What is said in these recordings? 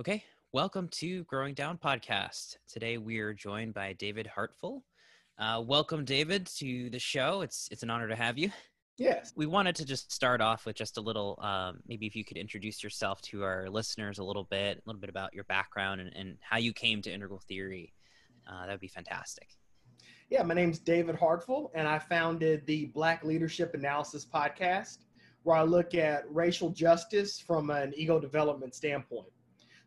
Okay, welcome to Growing Down Podcast. Today we are joined by David Hartful. Uh, welcome, David, to the show. It's it's an honor to have you. Yes. We wanted to just start off with just a little, um, maybe if you could introduce yourself to our listeners a little bit, a little bit about your background and, and how you came to integral theory. Uh, that would be fantastic. Yeah, my name's David Hartful, and I founded the Black Leadership Analysis Podcast, where I look at racial justice from an ego development standpoint.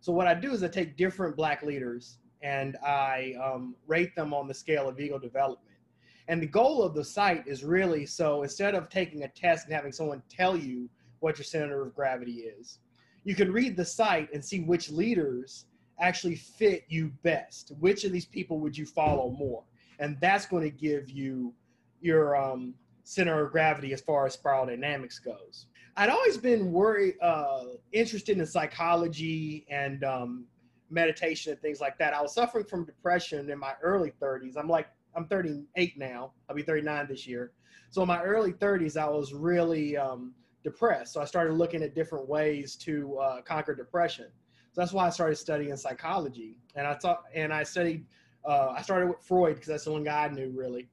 So what I do is I take different black leaders and I um, rate them on the scale of ego development. And the goal of the site is really so instead of taking a test and having someone tell you what your center of gravity is, you can read the site and see which leaders actually fit you best. Which of these people would you follow more? And that's going to give you your um, center of gravity as far as spiral dynamics goes. I'd always been worried, uh, interested in psychology and um, meditation and things like that. I was suffering from depression in my early 30s. I'm like, I'm 38 now. I'll be 39 this year. So in my early 30s, I was really um, depressed. So I started looking at different ways to uh, conquer depression. So that's why I started studying psychology. And I thought, and I studied, uh, I started with Freud because that's the one guy I knew really.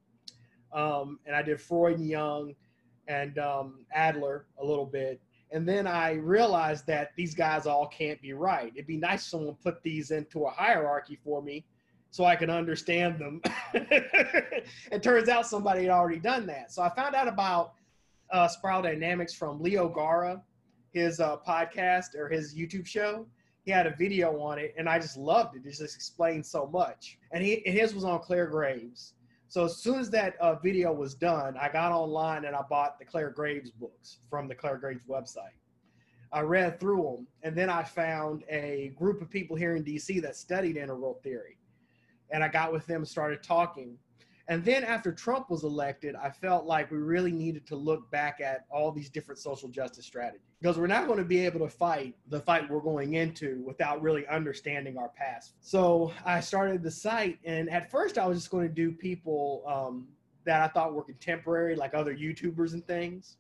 Um, and I did Freud and Jung and um, Adler a little bit. And then I realized that these guys all can't be right. It'd be nice someone put these into a hierarchy for me so I can understand them. it turns out somebody had already done that. So I found out about uh, spiral dynamics from Leo Gura, his uh, podcast or his YouTube show. He had a video on it, and I just loved it. It just explained so much. And he, his was on Clare Graves. So as soon as that uh, video was done, I got online and I bought the Clare Graves books from the Clare Graves website. I read through them, and then I found a group of people here in DC that studied integral theory, and I got with them and started talking. And then after Trump was elected, I felt like we really needed to look back at all these different social justice strategies because we're not going to be able to fight the fight we're going into without really understanding our past. So I started the site, and at first I was just going to do people um, that I thought were contemporary, like other YouTubers and things.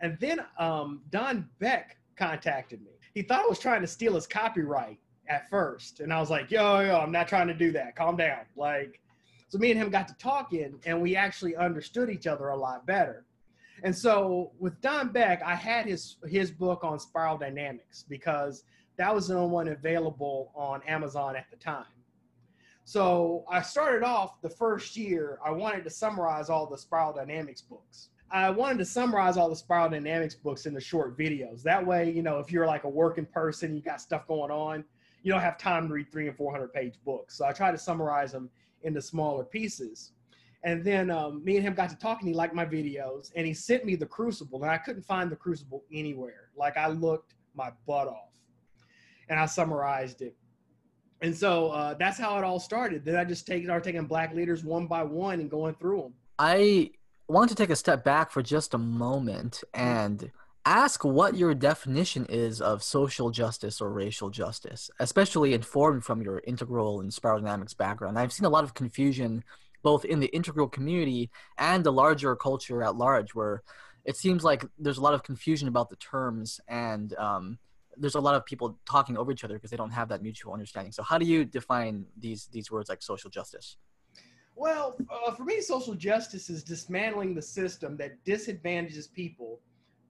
And then um, Don Beck contacted me. He thought I was trying to steal his copyright at first, and I was like, "Yo, yo, I'm not trying to do that. Calm down." Like so me and him got to talking and we actually understood each other a lot better. And so with Don Beck, I had his his book on spiral dynamics because that was the only one available on Amazon at the time. So I started off the first year, I wanted to summarize all the spiral dynamics books. I wanted to summarize all the spiral dynamics books in the short videos. That way, you know, if you're like a working person, you got stuff going on, you don't have time to read three and 400 page books. So I try to summarize them into smaller pieces. And then um, me and him got to talking. He liked my videos, and he sent me the Crucible, and I couldn't find the Crucible anywhere. Like I looked my butt off, and I summarized it. And so uh, that's how it all started. Then I just take started taking black leaders one by one and going through them. I want to take a step back for just a moment and ask what your definition is of social justice or racial justice, especially informed from your integral and spiral dynamics background. I've seen a lot of confusion both in the integral community and the larger culture at large, where it seems like there's a lot of confusion about the terms and um, there's a lot of people talking over each other because they don't have that mutual understanding. So, how do you define these these words like social justice? Well, uh, for me, social justice is dismantling the system that disadvantages people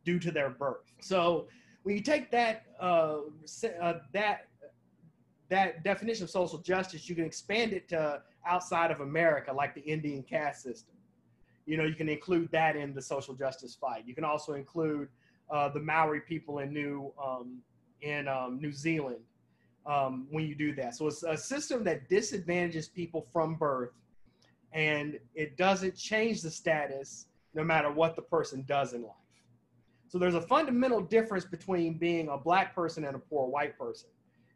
due to their birth. So when you take that uh, uh, that that definition of social justice, you can expand it to outside of America, like the Indian caste system. You know, you can include that in the social justice fight. You can also include uh, the Maori people in New um, in um, New Zealand um, when you do that. So it's a system that disadvantages people from birth, and it doesn't change the status no matter what the person does in life. So there's a fundamental difference between being a black person and a poor white person.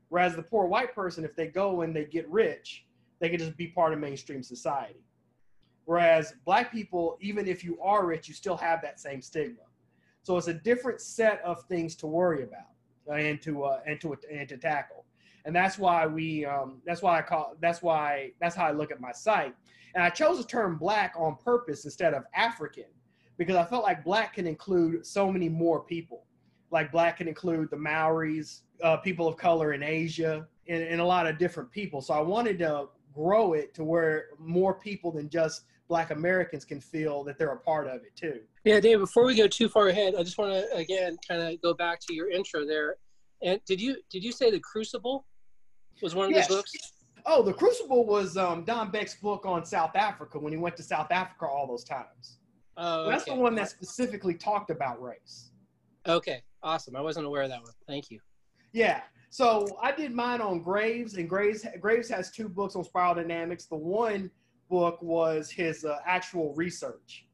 Whereas the poor white person, if they go and they get rich, they can just be part of mainstream society. Whereas black people, even if you are rich, you still have that same stigma. So it's a different set of things to worry about and to uh, and to and to tackle. And that's why we um, that's why I call that's why that's how I look at my site. And I chose the term black on purpose instead of African because I felt like black can include so many more people. like black can include the Maoris, uh, people of color in Asia, and, and a lot of different people. So I wanted to grow it to where more people than just black Americans can feel that they're a part of it too. Yeah, Dave, before we go too far ahead, I just want to again kind of go back to your intro there. And did you did you say the Crucible was one of Yes. the books? Oh, the Crucible was um, Don Beck's book on South Africa when he went to South Africa all those times. Oh, That's okay. the one that specifically talked about race. Okay, awesome. I wasn't aware of that one. Thank you. Yeah. So I did mine on Graves, and Graves Graves has two books on spiral dynamics. The one book was his uh, actual research,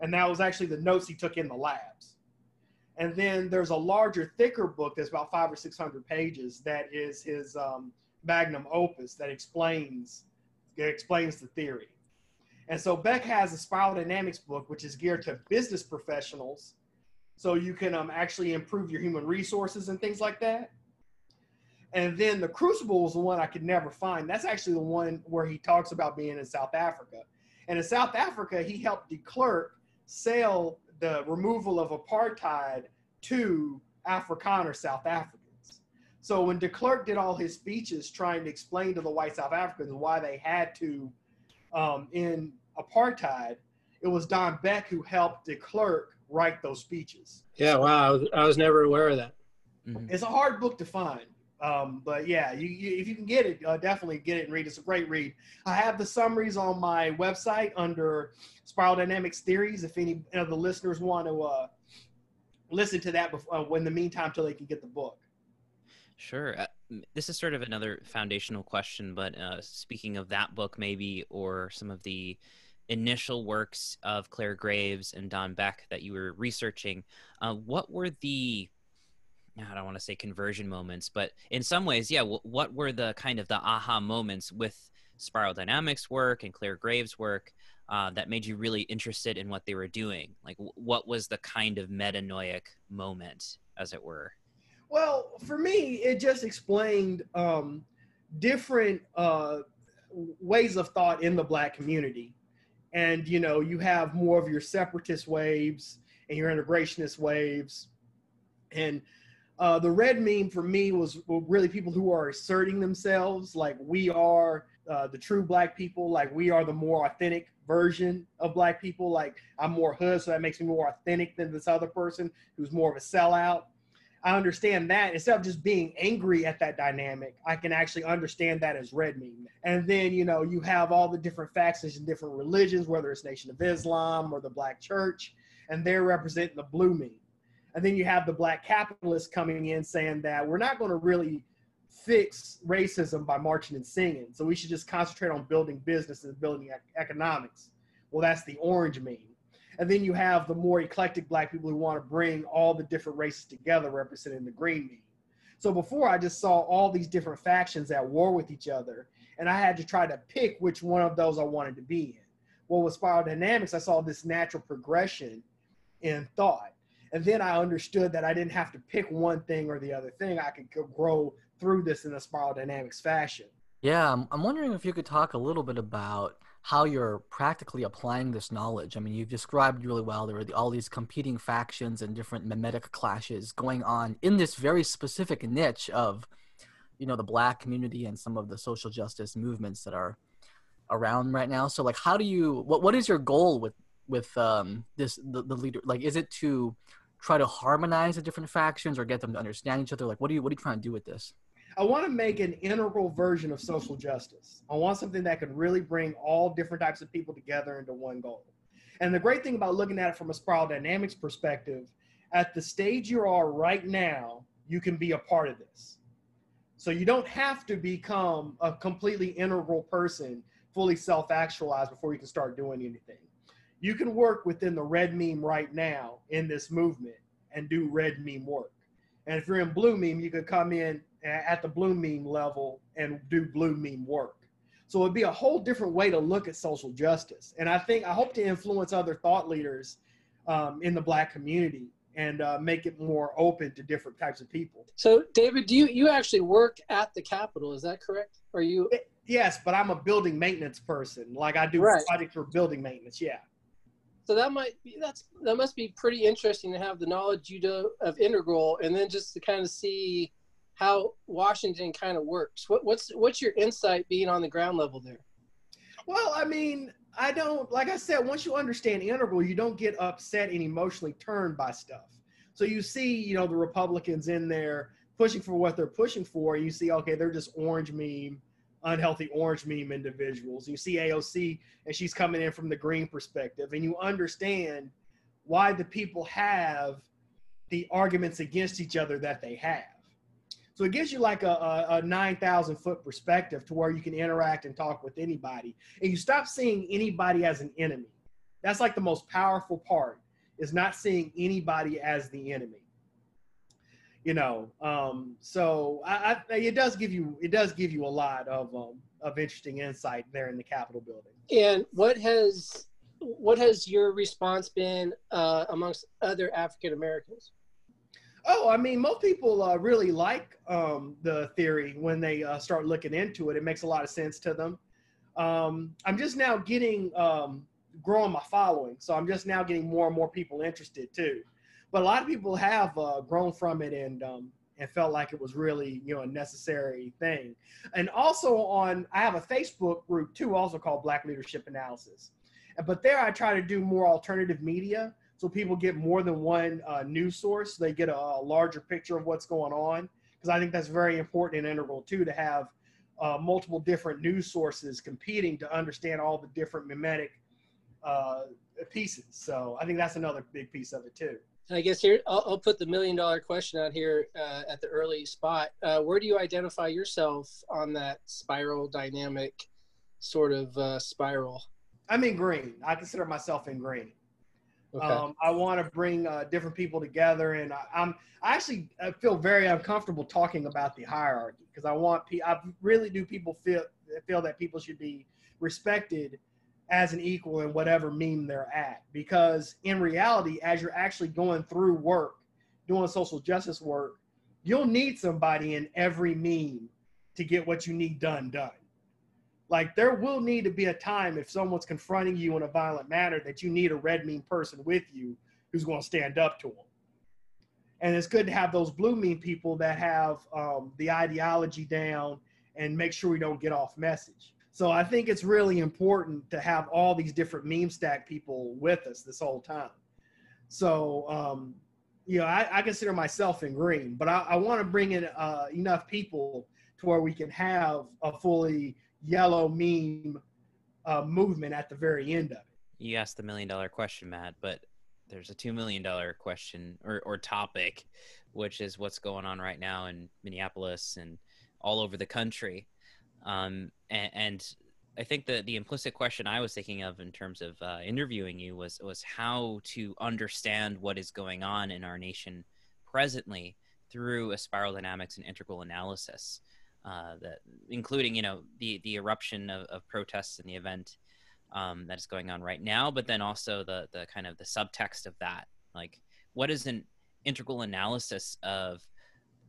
and that was actually the notes he took in the labs. And then there's a larger, thicker book that's about five or six hundred pages. That is his um, magnum opus that explains that explains the theory. And so Beck has a spiral dynamics book, which is geared to business professionals, so you can um, actually improve your human resources and things like that. And then the Crucible is the one I could never find. That's actually the one where he talks about being in South Africa. And in South Africa, he helped de Klerk sell the removal of apartheid to Afrikaner South Africans. So when de Klerk did all his speeches trying to explain to the white South Africans why they had to um, end apartheid, it was Don Beck who helped de Klerk write those speeches. Yeah, wow. I was, I was never aware of that. Mhm. It's a hard book to find. Um, but yeah, you, you, if you can get it, uh, definitely get it and read. It's a great read. I have the summaries on my website under Spiral Dynamics Theories. If any of the listeners want to uh, listen to that before, uh, in the meantime, till they can get the book. Sure. This is sort of another foundational question, but uh, speaking of that book, maybe, or some of the initial works of Clare Graves and Don Beck that you were researching, uh, what were the I don't want to say conversion moments, but in some ways, yeah. W- what were the kind of the aha moments with Spiral Dynamics work and Clare Graves' work uh, that made you really interested in what they were doing? Like, w- what was the kind of metanoic moment, as it were? Well, for me, it just explained um, different uh, ways of thought in the black community. And, you know, you have more of your separatist waves and your integrationist waves. And uh, the red meme for me was really people who are asserting themselves like we are uh, the true black people, like we are the more authentic version of black people. Like I'm more hood, so that makes me more authentic than this other person who's more of a sellout. I understand that instead of just being angry at that dynamic, I can actually understand that as red meme. And then, you know, you have all the different factions and different religions, whether it's Nation of Islam or the Black Church, and they're representing the blue meme. And then you have the black capitalists coming in saying that we're not going to really fix racism by marching and singing. So we should just concentrate on building business and building economics. Well, that's the orange meme. And then you have the more eclectic black people who want to bring all the different races together, representing the green meme. So before I just saw all these different factions at war with each other, and I had to try to pick which one of those I wanted to be in. Well, with Spiral Dynamics, I saw this natural progression in thought. And then I understood that I didn't have to pick one thing or the other thing. I could grow through this in a Spiral Dynamics fashion. Yeah, I'm wondering if you could talk a little bit about how you're practically applying this knowledge. I mean, you've described really well there are all these competing factions and different memetic clashes going on in this very specific niche of, you know, the black community and some of the social justice movements that are around right now. So, like, how do you? What what is your goal with with um this the, the leader? Like, is it to try to harmonize the different factions or get them to understand each other? Like, what are you what are you trying to do with this? I want to make an integral version of social justice. I want something that could really bring all different types of people together into one goal. And the great thing about looking at it from a spiral dynamics perspective, at the stage you are right now, you can be a part of this. So you don't have to become a completely integral person, fully self actualized before you can start doing anything. You can work within the red meme right now in this movement and do red meme work. And if you're in blue meme, you could come in at the blue meme level and do blue meme work. So it'd be a whole different way to look at social justice. And I think I hope to influence other thought leaders um, in the black community and uh, make it more open to different types of people. So, David, do you you actually work at the Capitol? Is that correct? Or you? Yes, but I'm a building maintenance person. Like I do Right. projects for building maintenance. Yeah. so that might be that's that must be pretty interesting to have the knowledge you do of integral and then just to kind of see how washington kind of works. What, what's what's your insight being on the ground level there? Well i mean i don't like i said once you understand integral you don't get upset and emotionally turned by stuff. So you see you know the republicans in there pushing for what they're pushing for. You see okay they're just orange meme unhealthy orange meme individuals. You see AOC and she's coming in from the green perspective, and you understand why the people have the arguments against each other that they have. So it gives you like a, a, a 9,000 foot perspective to where you can interact and talk with anybody. And you stop seeing anybody as an enemy. That's like the most powerful part is not seeing anybody as the enemy you know um, so I, I, it does give you it does give you a lot of um, of interesting insight there in the capitol building and what has what has your response been uh, amongst other african americans oh i mean most people uh, really like um, the theory when they uh, start looking into it it makes a lot of sense to them um, i'm just now getting um, growing my following so i'm just now getting more and more people interested too but a lot of people have uh, grown from it and um, and felt like it was really you know a necessary thing. And also on, I have a Facebook group too, also called Black Leadership Analysis. But there, I try to do more alternative media, so people get more than one uh, news source. They get a, a, larger picture of what's going on, because I think that's very important and integral too to have uh, multiple different news sources competing to understand all the different memetic uh, pieces. So I think that's another big piece of it too. And I guess here I'll, I'll, put the million dollar question out here uh, at the early spot. Uh, where do you identify yourself on that spiral dynamic sort of uh, spiral? I'm in green. I consider myself in green. Okay. Um, I want to bring uh, different people together, and I, am I actually I feel very uncomfortable talking about the hierarchy because I want pe- I really do people feel feel that people should be respected as an equal in whatever meme they're at. Because in reality, as you're actually going through work, doing social justice work, you'll need somebody in every meme to get what you need done done. Like there will need to be a time if someone's confronting you in a violent manner that you need a red meme person with you who's going to stand up to them. And it's good to have those blue meme people that have um, the ideology down and make sure we don't get off message. So I think it's really important to have all these different meme stack people with us this whole time. So, um, you know, I, I, consider myself in green, but I, I want to bring in uh, enough people to where we can have a fully yellow meme uh, movement at the very end of it. You asked the million dollar question, Matt, but there's a two million dollar question or, or topic, which is what's going on right now in Minneapolis and all over the country. Um, and, and, I think the the implicit question I was thinking of in terms of uh, interviewing you was was how to understand what is going on in our nation presently through a spiral dynamics and integral analysis, uh, that including you know the the eruption of, of protests and the event um, that is going on right now, but then also the the kind of the subtext of that, like what is an integral analysis of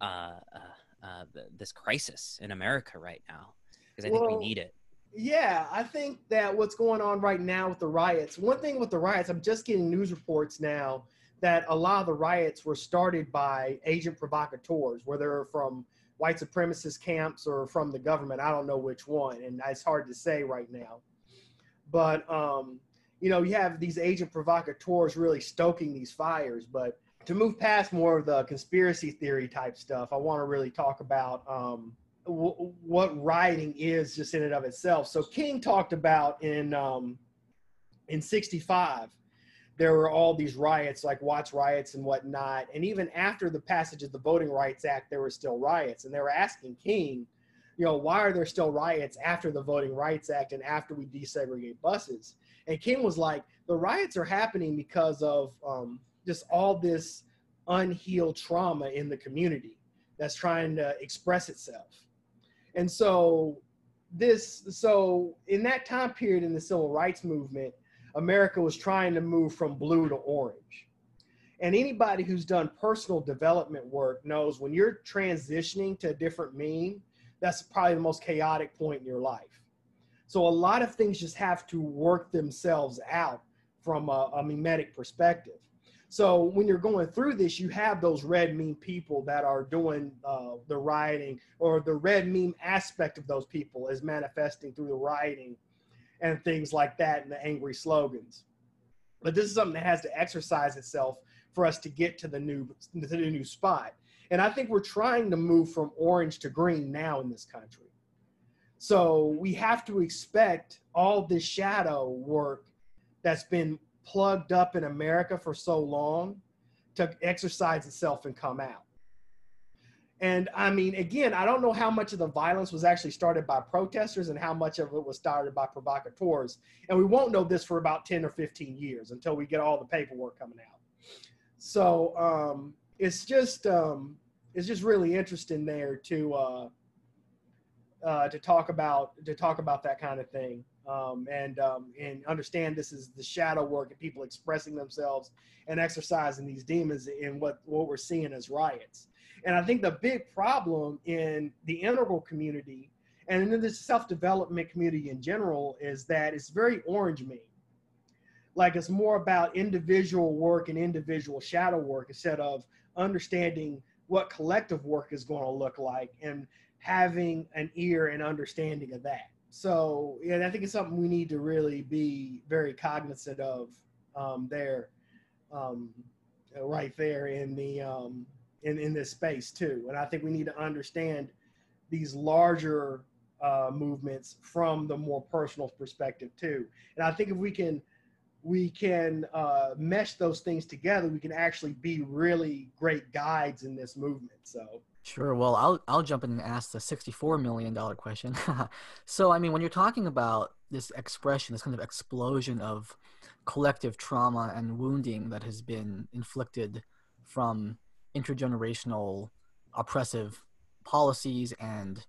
uh, uh, uh this crisis in America right now? because I well, think we need it. Yeah, I think that what's going on right now with the riots. One thing with the riots, I'm just getting news reports now that a lot of the riots were started by agent provocateurs, whether from white supremacist camps or from the government. I don't know which one, and it's hard to say right now. But um, you know, you have these agent provocateurs really stoking these fires. But to move past more of the conspiracy theory type stuff, I want to really talk about um, w- what rioting is just in and of itself. So King talked about in um, in '65 there were all these riots like Watts riots and whatnot, and even after the passage of the Voting Rights Act, there were still riots, and they were asking King, you know, why are there still riots after the Voting Rights Act and after we desegregate buses? And King was like, the riots are happening because of um, just all this unhealed trauma in the community that's trying to express itself. And so this so in that time period in the civil rights movement, America was trying to move from blue to orange. And anybody who's done personal development work knows when you're transitioning to a different meme, that's probably the most chaotic point in your life. So a lot of things just have to work themselves out from a, a memetic perspective. So when you're going through this, you have those red meme people that are doing uh, the rioting, or the red meme aspect of those people is manifesting through the rioting and things like that, and the angry slogans. But this is something that has to exercise itself for us to get to the new to the new spot. And I think we're trying to move from orange to green now in this country. So we have to expect all this shadow work that's been plugged up in America for so long to exercise itself and come out. And I mean, again, I don't know how much of the violence was actually started by protesters and how much of it was started by provocateurs. And we won't know this for about 10 or 15 years until we get all the paperwork coming out. So um, it's just um, it's just really interesting there to uh, uh, to talk about to talk about that kind of thing um, and um, and understand this is the shadow work of people expressing themselves and exercising these demons in what what we're seeing as riots. And I think the big problem in the integral community and in the self-development community in general is that it's very orange me. Like it's more about individual work and individual shadow work instead of understanding what collective work is going to look like and having an ear and understanding of that. So yeah, I think it's something we need to really be very cognizant of um, there, um, right there in the um, in in this space too. And I think we need to understand these larger uh, movements from the more personal perspective too. And I think if we can we can uh, mesh those things together, we can actually be really great guides in this movement. So. Sure. Well, I'll I'll jump in and ask the sixty-four million dollar question. so, I mean, when you're talking about this expression, this kind of explosion of collective trauma and wounding that has been inflicted from intergenerational oppressive policies and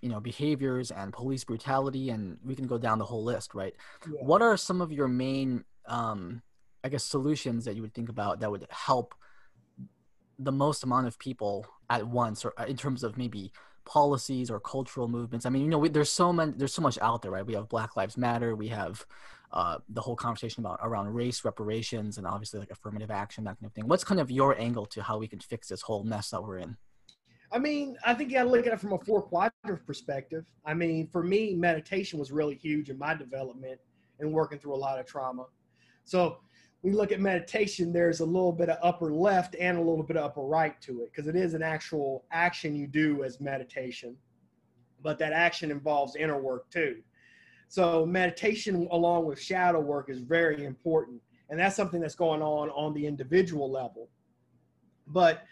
you know behaviors and police brutality and we can go down the whole list right? Yeah. what are some of your main um i guess solutions that you would think about that would help the most amount of people at once or uh, in terms of maybe policies or cultural movements? I mean you know we, there's so many there's so much out there right? We have black lives matter we have uh, the whole conversation about around race reparations and obviously like affirmative action that kind of thing what's kind of your angle to how we can fix this whole mess that we're in I mean, I think you got to look at it from a four quadrant perspective. I mean, for me, meditation was really huge in my development and working through a lot of trauma. So we look at meditation, there's a little bit of upper left and a little bit of upper right to it because it is an actual action you do as meditation, but that action involves inner work too. So meditation along with shadow work is very important, and that's something that's going on on the individual level. But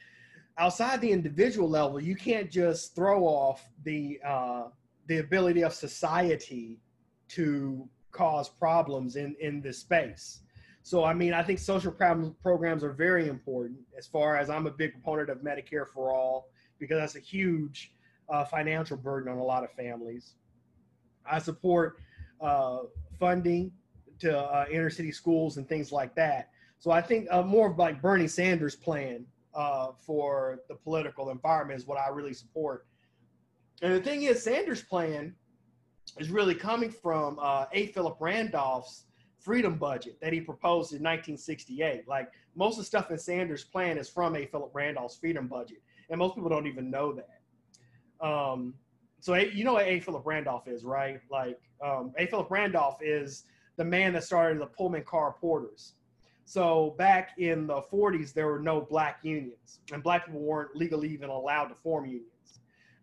outside the individual level, you can't just throw off the uh, the ability of society to cause problems in in this space. So, I mean, I think social pro- programs are very important. As far as I'm a big proponent of Medicare for all because that's a huge uh, financial burden on a lot of families. I support uh, funding to uh, inner city schools and things like that. So I think uh, more of like Bernie Sanders' plan uh, for the political environment is what I really support. And the thing is, Sanders' plan is really coming from uh, A. Philip Randolph's freedom budget that he proposed in 1968. Like most of the stuff in Sanders' plan is from A. Philip Randolph's freedom budget, and most people don't even know that. Um, so you know what A. Philip Randolph is, right? Like um, A. Philip Randolph is the man that started the Pullman car porters. So back in the 40s, there were no black unions, and black people weren't legally even allowed to form unions.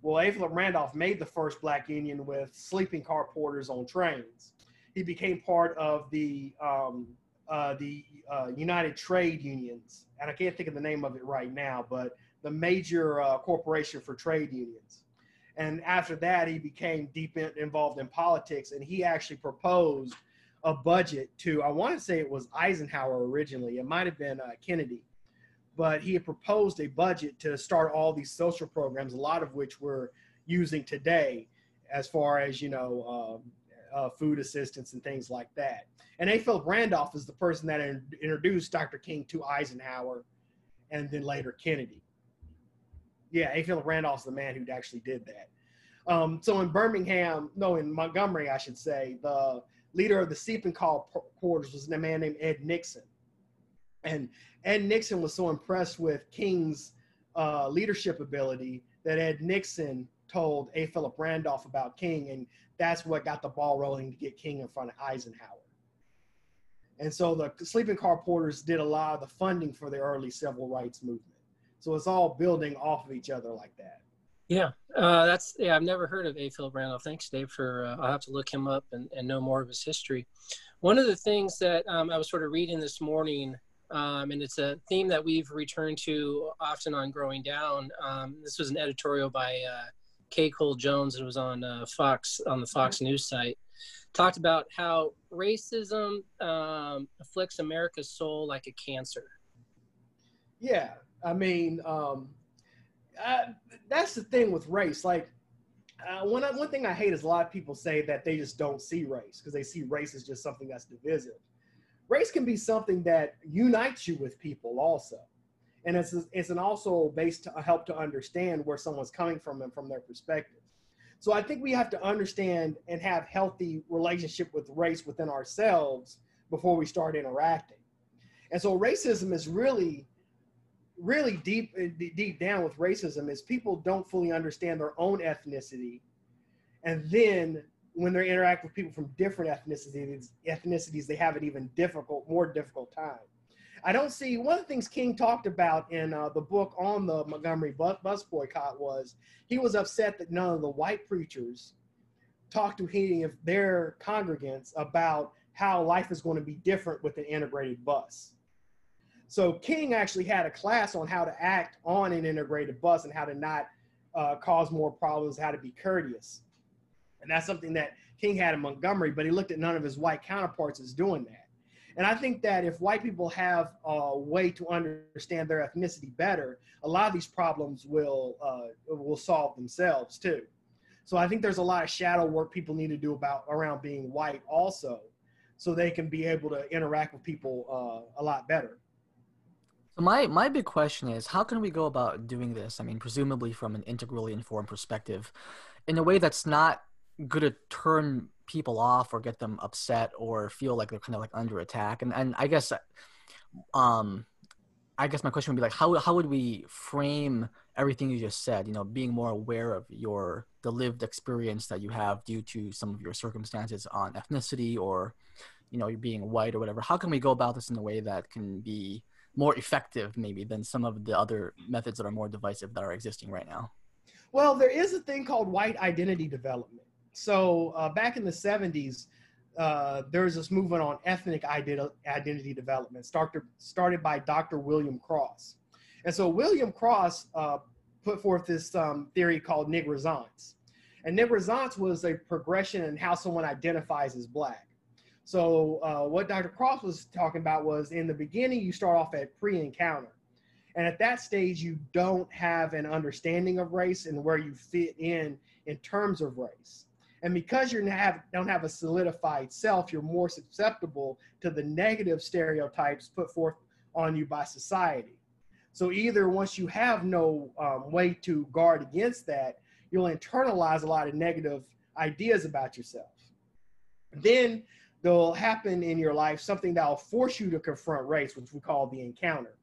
Well, A. Philip Randolph made the first black union with sleeping car porters on trains. He became part of the um, uh, the uh, United Trade Unions, and I can't think of the name of it right now, but the major uh, corporation for trade unions. And after that, he became deep in, involved in politics, and he actually proposed a budget to, I want to say it was Eisenhower originally, it might have been uh, Kennedy, but he had proposed a budget to start all these social programs, a lot of which we're using today as far as, you know, um, uh, food assistance and things like that. And A. Philip Randolph is the person that in- introduced Dr. King to Eisenhower and then later Kennedy. Yeah, A. Philip Randolph's the man who actually did that. Um, so in Birmingham, no, in Montgomery, I should say, the leader of the sleeping car porters was a man named Ed Nixon. And Ed Nixon was so impressed with King's uh, leadership ability that Ed Nixon told A. Philip Randolph about King, and that's what got the ball rolling to get King in front of Eisenhower. And so the sleeping car porters did a lot of the funding for the early civil rights movement. So it's all building off of each other like that. Yeah, uh, that's yeah. I've never heard of A. Philip Randolph. Thanks, Dave. For uh, I'll have to look him up and, and know more of his history. One of the things that um, I was sort of reading this morning, um, and it's a theme that we've returned to often on Growing Down. Um, this was an editorial by uh, Kay Cole Jones. It was on uh, Fox on the Fox News site. Talked about how racism um, afflicts America's soul like a cancer. Yeah, I mean, um, uh, that's the thing with race. Like, uh, one one thing I hate is a lot of people say that they just don't see race because they see race as just something that's divisive. Race can be something that unites you with people also, and it's it's an also based to help to understand where someone's coming from and from their perspective. So I think we have to understand and have healthy relationship with race within ourselves before we start interacting. And so racism is really really deep uh, deep down with racism is people don't fully understand their own ethnicity. And then when they interact with people from different ethnicities ethnicities they have an even difficult more difficult time. I don't see one of the things king talked about in uh, the book on the montgomery bus, bus boycott was he was upset that none of the white preachers talked to any of their congregants about how life is going to be different with an integrated bus so King actually had a class on how to act on an integrated bus and how to not uh, cause more problems, how to be courteous. And that's something that King had in Montgomery, but he looked at none of his white counterparts as doing that. And I think that if white people have a way to understand their ethnicity better, a lot of these problems will uh, will solve themselves too. So I think there's a lot of shadow work people need to do about around being white also, so they can be able to interact with people uh, a lot better. My my big question is, how can we go about doing this? I mean, presumably from an integrally informed perspective, in a way that's not going to turn people off or get them upset or feel like they're kind of like under attack. And and I guess, um, I guess my question would be like, how how would we frame everything you just said? You know, being more aware of your the lived experience that you have due to some of your circumstances on ethnicity or, you know, you're being white or whatever. How can we go about this in a way that can be more effective maybe than some of the other methods that are more divisive that are existing right now? Well, there is a thing called white identity development. So uh, back in the 70s, uh, there was this movement on ethnic identi- identity development started, started by Dr. William Cross. And so William Cross uh, put forth this um, theory called nigrescence. And nigrescence was a progression in how someone identifies as black. So uh, what Dr. Cross was talking about was in the beginning, you start off at pre-encounter. And at that stage, you don't have an understanding of race and where you fit in in terms of race. And because you don't have a solidified self, you're more susceptible to the negative stereotypes put forth on you by society. So either once you have no um, way to guard against that, you'll internalize a lot of negative ideas about yourself. Then there'll happen in your life something that'll force you to confront race, which we call the encounter.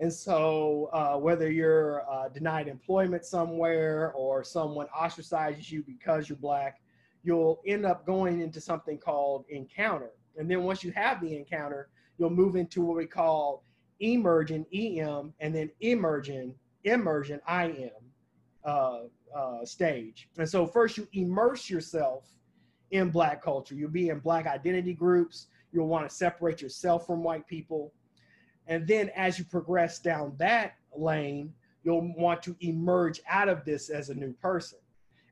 And so, uh, whether you're uh, denied employment somewhere or someone ostracizes you because you're black, you'll end up going into something called encounter. And then once you have the encounter, you'll move into what we call emergent EM and then emergent immersion IM uh, uh, stage. And so first you immerse yourself in black culture. You'll be in black identity groups. You'll want to separate yourself from white people. And then as you progress down that lane, you'll want to emerge out of this as a new person.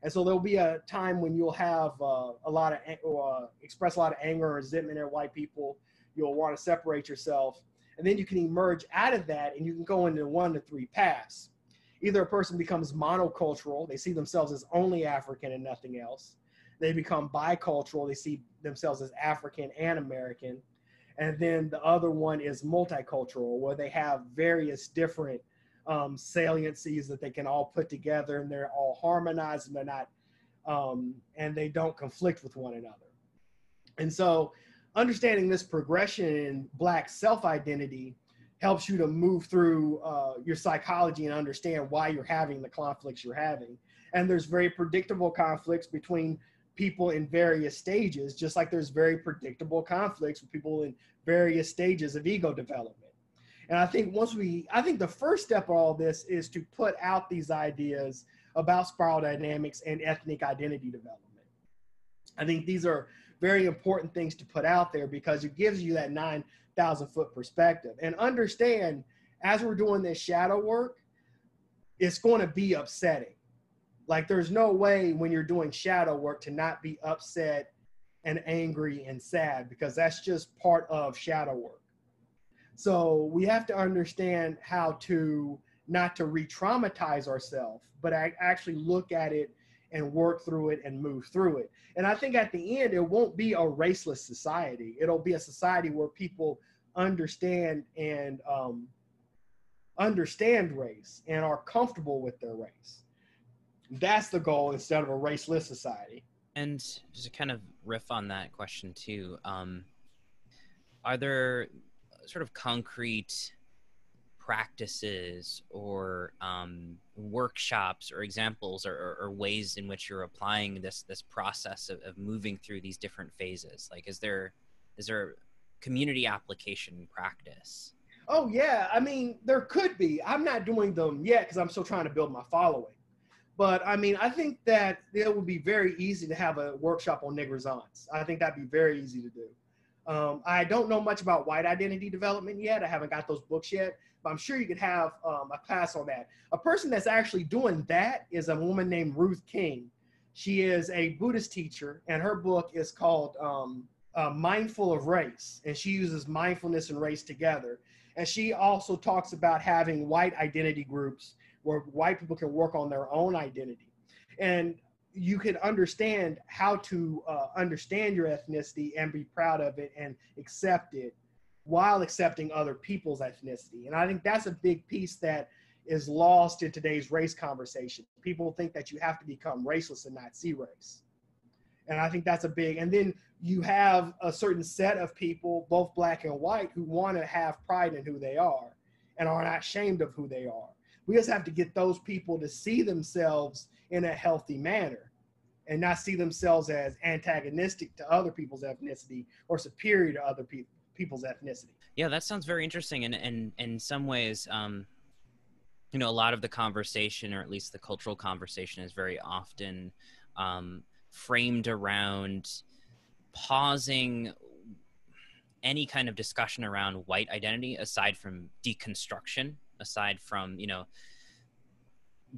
And so there'll be a time when you'll have uh, a lot of uh, express a lot of anger or resentment at white people. You'll want to separate yourself, and then you can emerge out of that, and you can go into one to three paths. Either a person becomes monocultural; they see themselves as only African and nothing else they become bicultural. They see themselves as African and American. And then the other one is multicultural, where they have various different um, saliencies that they can all put together and they're all harmonized and they're not, um, and they don't conflict with one another. And so understanding this progression in black self-identity helps you to move through uh, your psychology and understand why you're having the conflicts you're having. And there's very predictable conflicts between people in various stages, just like there's very predictable conflicts with people in various stages of ego development. And I think once we, I think the first step of all this is to put out these ideas about spiral dynamics and ethnic identity development. I think these are very important things to put out there because it gives you that 9,000 foot perspective. And understand as we're doing this shadow work, it's going to be upsetting. Like there's no way when you're doing shadow work to not be upset and angry and sad because that's just part of shadow work. So we have to understand how to not to re-traumatize ourselves, but actually look at it and work through it and move through it. And I think at the end, it won't be a raceless society. It'll be a society where people understand and um, understand race and are comfortable with their race. That's the goal instead of a raceless society. And just to kind of riff on that question too, um, are there sort of concrete practices or um, workshops or examples or, or, or, ways in which you're applying this this process of, of moving through these different phases? Like is there is there community application practice? Oh yeah. I mean there could be. I'm not doing them yet because i'm still trying to build my following but i mean i think that it would be very easy to have a workshop on nigrescence i think that'd be very easy to do um, I don't know much about white identity development yet. I haven't got those books yet, but I'm sure you could have um, a class on that. A person that's actually doing that is a woman named Ruth King. She is a Buddhist teacher, and her book is called um, uh, Mindful of Race, and she uses mindfulness and race together. And she also talks about having white identity groups where white people can work on their own identity. And you can understand how to uh, understand your ethnicity and be proud of it and accept it while accepting other people's ethnicity. And I think that's a big piece that is lost in today's race conversation. People think that you have to become raceless and not see race. And I think that's a big, and then you have a certain set of people, both black and white, who want to have pride in who they are and are not ashamed of who they are. We just have to get those people to see themselves in a healthy manner and not see themselves as antagonistic to other people's ethnicity or superior to other people people's ethnicity. Yeah, that sounds very interesting, and and, and in some ways, um, you know, a lot of the conversation, or at least the cultural conversation, is very often um, framed around pausing any kind of discussion around white identity aside from deconstruction aside from you know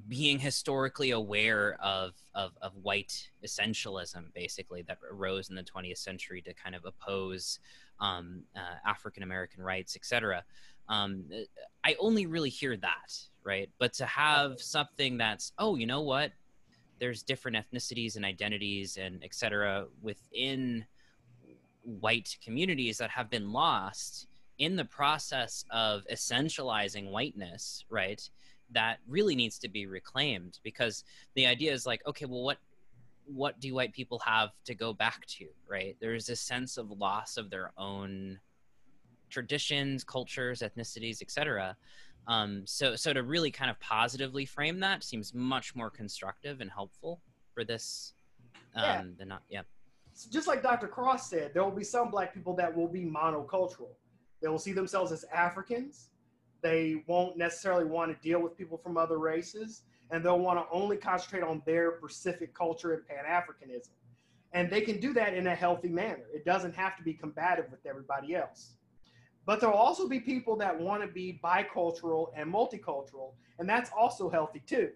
being historically aware of, of, of white essentialism, basically, that arose in the 20th century to kind of oppose um, uh, African American rights, etc. Um, I only really hear that, right? But to have something that's, oh, you know what? There's different ethnicities and identities and etc. within white communities that have been lost in the process of essentializing whiteness, right? that really needs to be reclaimed because the idea is like okay well what what do white people have to go back to right there's a sense of loss of their own traditions cultures ethnicities etc um, so so to really kind of positively frame that seems much more constructive and helpful for this um, yeah. than not yeah just like dr cross said there will be some black people that will be monocultural they will see themselves as africans they won't necessarily want to deal with people from other races, and they'll want to only concentrate on their Pacific culture and Pan Africanism. And they can do that in a healthy manner. It doesn't have to be combative with everybody else. But there'll also be people that want to be bicultural and multicultural, and that's also healthy too.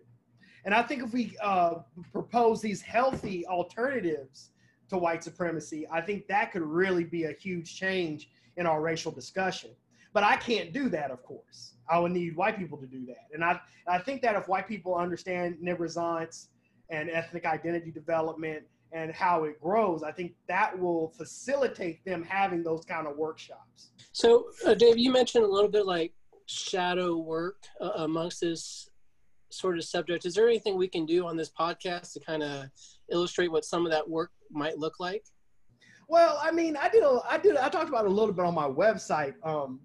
And I think if we uh, propose these healthy alternatives to white supremacy, I think that could really be a huge change in our racial discussion. But I can't do that, of course. I would need white people to do that. And I, I think that if white people understand nigrescence and ethnic identity development and how it grows, I think that will facilitate them having those kind of workshops. So, uh, Dave, you mentioned a little bit like shadow work uh, amongst this sort of subject. Is there anything we can do on this podcast to kind of illustrate what some of that work might look like? Well, I mean, I did. A, I did. I talked about it a little bit on my website. Um,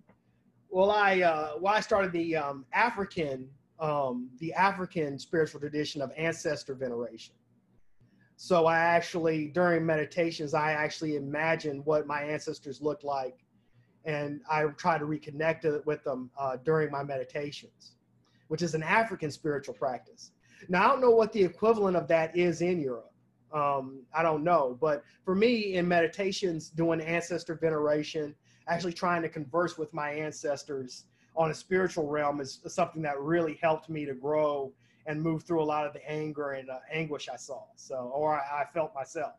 well, I uh, well, I started the um, African um, the African spiritual tradition of ancestor veneration. So I actually during meditations, I actually imagine what my ancestors looked like, and I try to reconnect with them uh, during my meditations, which is an African spiritual practice. Now I don't know what the equivalent of that is in Europe. Um, I don't know, but for me in meditations, doing ancestor veneration, actually trying to converse with my ancestors on a spiritual realm is something that really helped me to grow and move through a lot of the anger and uh, anguish I saw. So, or I, I felt myself.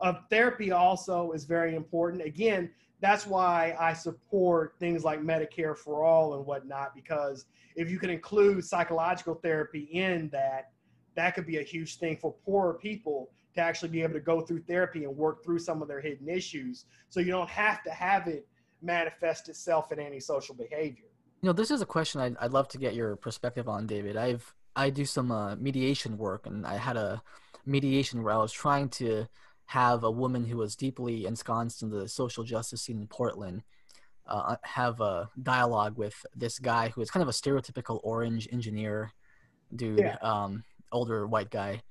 Uh, therapy also is very important. Again, that's why I support things like Medicare for all and whatnot, because if you can include psychological therapy in that, that could be a huge thing for poorer people to actually be able to go through therapy and work through some of their hidden issues. So you don't have to have it manifest itself in antisocial behavior. You know, this is a question I'd, I'd love to get your perspective on, David. I've I do some uh, mediation work, and I had a mediation where I was trying to have a woman who was deeply ensconced in the social justice scene in Portland uh, have a dialogue with this guy who is kind of a stereotypical orange engineer dude, yeah. um, older white guy.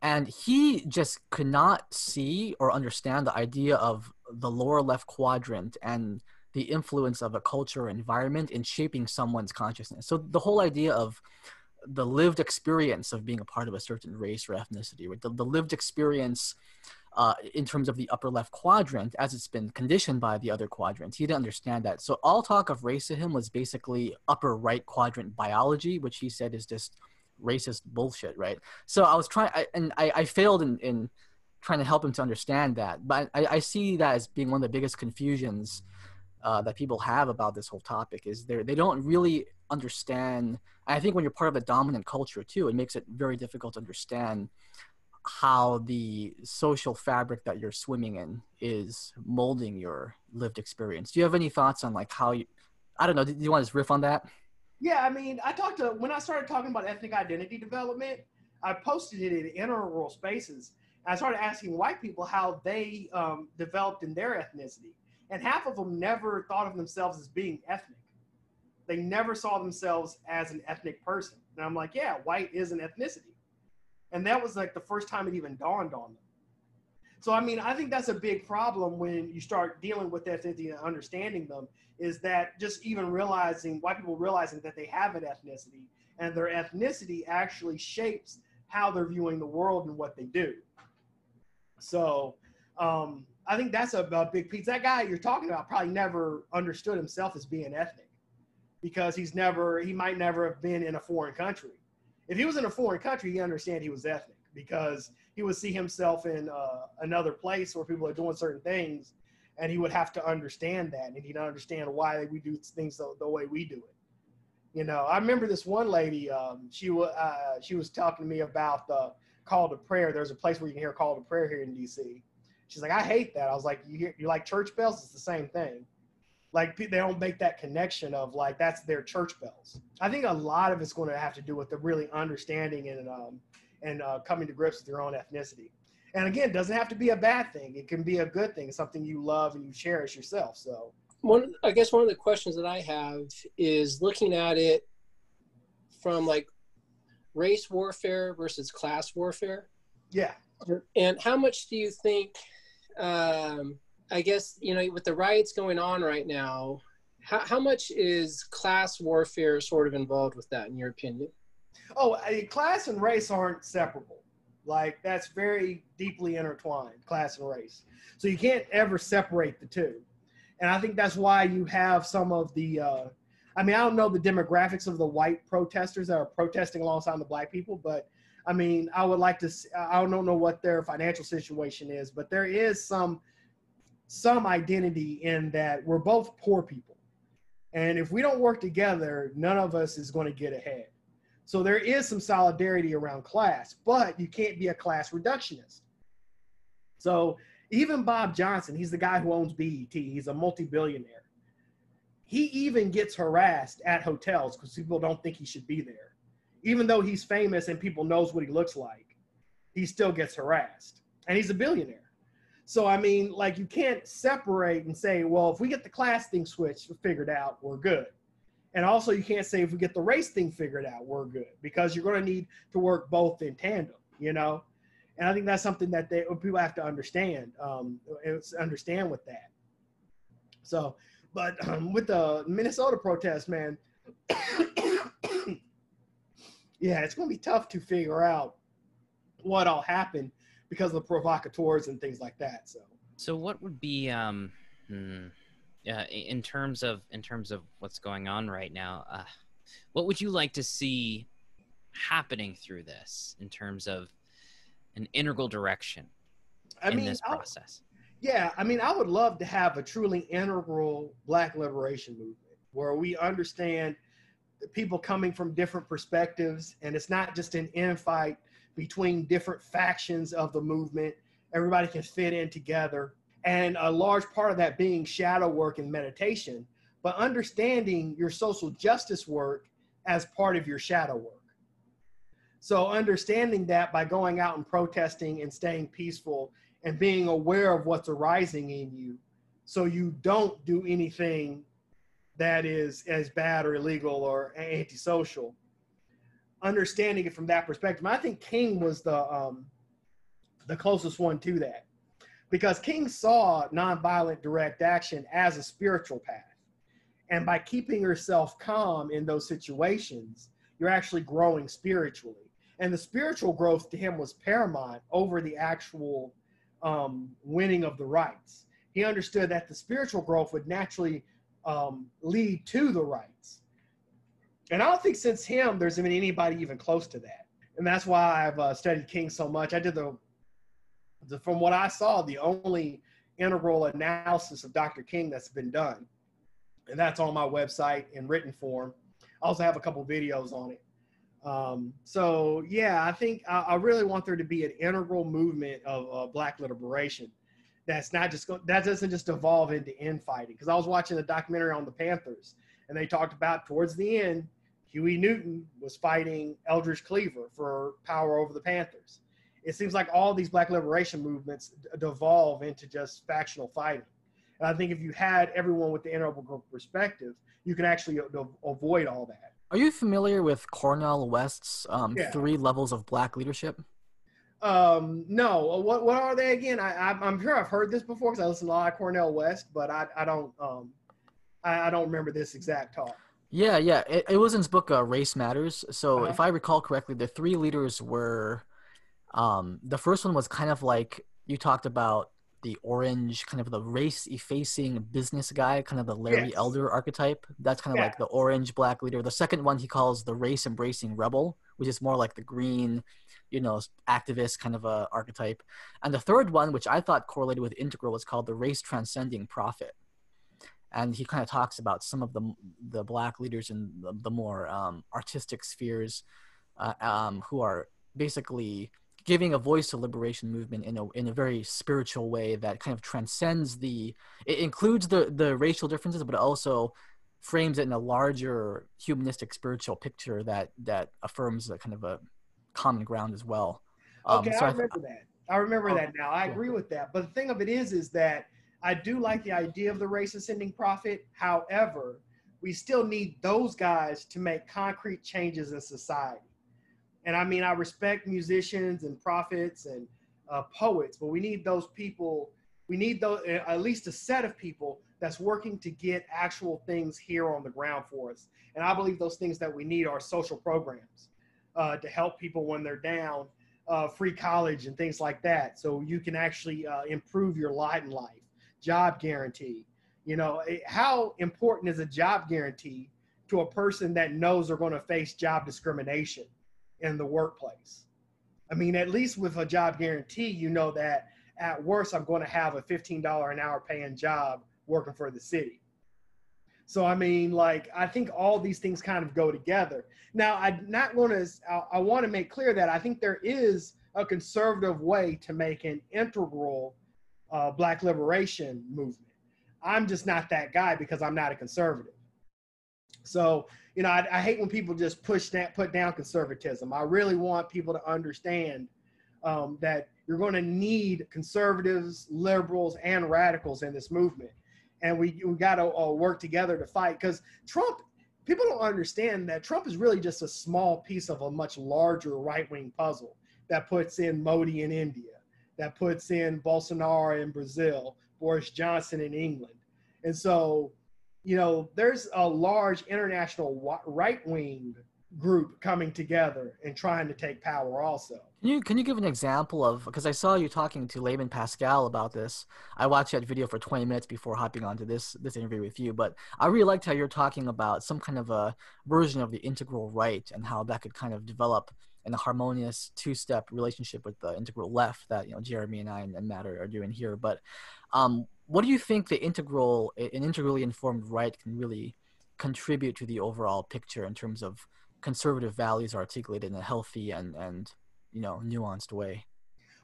And he just could not see or understand the idea of the lower left quadrant and the influence of a culture or environment in shaping someone's consciousness. So the whole idea of the lived experience of being a part of a certain race or ethnicity, right? The, the lived experience uh, in terms of the upper left quadrant as it's been conditioned by the other quadrants. He didn't understand that. So all talk of race to him was basically upper right quadrant biology, which he said is just racist bullshit, right? So I was trying, and I, I failed in, in trying to help him to understand that. But I, I see that as being one of the biggest confusions uh, that people have about this whole topic is they they don't really understand. I think when you're part of a dominant culture too, it makes it very difficult to understand how the social fabric that you're swimming in is molding your lived experience. Do you have any thoughts on like how you? I don't know. Do you want to riff on that? Yeah, I mean, I talked to when I started talking about ethnic identity development. I posted it in integral spaces. I started asking white people how they um, developed in their ethnicity, and half of them never thought of themselves as being ethnic. They never saw themselves as an ethnic person. And I'm like, yeah, white is an ethnicity. And that was like the first time it even dawned on them. So, I mean, I think that's a big problem when you start dealing with ethnicity and understanding them is that just even realizing, white people realizing that they have an ethnicity and their ethnicity actually shapes how they're viewing the world and what they do. So, um, I think that's a, a big piece. That guy you're talking about probably never understood himself as being ethnic because he's never, he might never have been in a foreign country if he was in a foreign country, he understand he was ethnic because he would see himself in uh, another place where people are doing certain things, and he would have to understand that, and he'd understand why we do things the, the way we do it. You know, I remember this one lady. Um, she was uh, she was talking to me about the call to prayer. There's a place where you can hear call to prayer here in D.C. She's like, I hate that. I was like, you hear, you like church bells? It's the same thing like they don't make that connection of like that's their church bells. I think a lot of it's going to have to do with the really understanding and um, and uh, coming to grips with your own ethnicity. And again, it doesn't have to be a bad thing. It can be a good thing, something you love and you cherish yourself. So one, I guess one of the questions that I have is looking at it from like race warfare versus class warfare. Yeah. And how much do you think um, I guess you know with the riots going on right now, how how much is class warfare sort of involved with that, in your opinion? Oh, class and race aren't separable. Like that's very deeply intertwined, class and race. So you can't ever separate the two. And I think that's why you have some of the. Uh, I mean, I don't know the demographics of the white protesters that are protesting alongside the black people, but I mean, I would like to. I don't know what their financial situation is, but there is some some identity in that we're both poor people. And if we don't work together, none of us is going to get ahead. So there is some solidarity around class, but you can't be a class reductionist. So even Bob Johnson, he's the guy who owns BET, he's a multi billionaire. He even gets harassed at hotels because people don't think he should be there. Even though he's famous and people knows what he looks like, he still gets harassed. And he's a billionaire. So I mean, like you can't separate and say, well, if we get the class thing switched figured out, we're good. And also, you can't say if we get the race thing figured out, we're good because you're going to need to work both in tandem. You know, and I think that's something that they people have to understand. Um, understand with that. So, but um, with the Minnesota protest, man, yeah, it's going to be tough to figure out what all happened because of the provocateurs and things like that. So, so what would be, um, hmm, uh, in terms of in terms of what's going on right now, uh, what would you like to see happening through this in terms of an integral direction I in mean, this process? I, yeah, I mean, I would love to have a truly integral Black liberation movement where we understand people coming from different perspectives, and it's not just an infight between different factions of the movement. Everybody can fit in together, and a large part of that being shadow work and meditation, but understanding your social justice work as part of your shadow work. So understanding that by going out and protesting and staying peaceful and being aware of what's arising in you so you don't do anything that is as bad or illegal or antisocial understanding it from that perspective i think king was the um, the closest one to that because king saw nonviolent direct action as a spiritual path and by keeping yourself calm in those situations you're actually growing spiritually and the spiritual growth to him was paramount over the actual um, winning of the rights. He understood that the spiritual growth would naturally um, lead to the rights. And I don't think since him there's been anybody even close to that. And that's why I've uh, studied King so much. I did the, the, from what I saw, the only integral analysis of Dr. King that's been done. And that's on my website in written form. I also have a couple videos on it. Um, so yeah, I think I, I, really want there to be an integral movement of uh, Black liberation. That's not just go, that doesn't just evolve into infighting. Because I was watching a documentary on the Panthers, and they talked about towards the end, Huey Newton was fighting Eldridge Cleaver for power over the Panthers. It seems like all these Black liberation movements devolve into just factional fighting. And I think if you had everyone with the integral perspective, you can actually avoid all that. Are you familiar with Cornel West's um, yeah. three levels of black leadership? Um, no. What what are they again? I, I am sure I've heard this before because I listen to a lot of Cornel West, but I I don't um I, I don't remember this exact talk. Yeah, yeah. It, it was in his book uh, Race Matters. So uh-huh. if I recall correctly, the three leaders were um the first one was kind of like you talked about the orange, kind of the race effacing business guy, kind of the Larry yes. Elder archetype. That's kind of yeah. like the orange black leader. The second one he calls the race embracing rebel, which is more like the green, you know, activist kind of a archetype. And the third one, which I thought correlated with integral, was called the race transcending prophet. And he kind of talks about some of the the black leaders in the, the more um, artistic spheres uh, um, who are basically giving a voice to liberation movement in a in a very spiritual way that kind of transcends the it includes the the racial differences but also frames it in a larger humanistic spiritual picture that that affirms a kind of a common ground as well. Um, okay so I remember I, that. I remember oh, that now. I agree with that. But the thing of it is is that I do like the idea of the race ascending prophet. However we still need those guys to make concrete changes in society and I mean, I respect musicians and prophets and uh, poets, but we need those people. We need those at least a set of people that's working to get actual things here on the ground for us. And I believe those things that we need are social programs uh, to help people when they're down, uh, free college and things like that, so you can actually uh, improve your lot in life. Job guarantee. You know, how important is a job guarantee to a person that knows they're going to face job discrimination? In the workplace. I mean, at least with a job guarantee, you know that at worst, I'm going to have a $15 an hour paying job working for the city. So, I mean, like, I think all these things kind of go together. Now, I'm not going to, I, want to make clear that I think there is a conservative way to make an integral uh, Black liberation movement. I'm just not that guy because I'm not a conservative. So, you know, I, I, hate when people just push that, put down conservatism. I really want people to understand um, that you're going to need conservatives, liberals, and radicals in this movement. And we, we got to uh, work together to fight because Trump, people don't understand that Trump is really just a small piece of a much larger right wing puzzle that puts in Modi in India, that puts in Bolsonaro in Brazil, Boris Johnson in England. And so, you know, there's a large international right wing group coming together and trying to take power also. Can you can you give an example of because I saw you talking to Layman Pascal about this. I watched that video for 20 minutes before hopping onto this this interview with you, but I really liked how you're talking about some kind of a version of the integral right and how that could kind of develop in a harmonious two-step relationship with the integral left that you know Jeremy and I and, and Matt are doing here. But um, what do you think the integral an integrally informed right can really contribute to the overall picture in terms of conservative values articulated in a healthy and and you know nuanced way?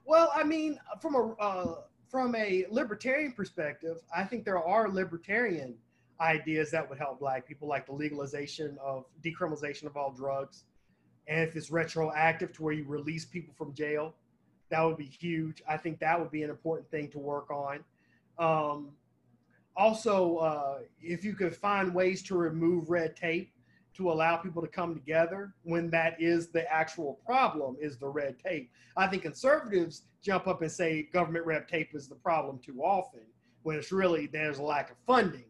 Well, I mean, from a uh, from a libertarian perspective, I think there are libertarian ideas that would help Black people, like the legalization of decriminalization of all drugs, and if it's retroactive to where you release people from jail, that would be huge. I think that would be an important thing to work on. Um, also, uh, if you could find ways to remove red tape to allow people to come together when that is the actual problem is the red tape. I think conservatives jump up and say government red tape is the problem too often when it's really there's a lack of funding.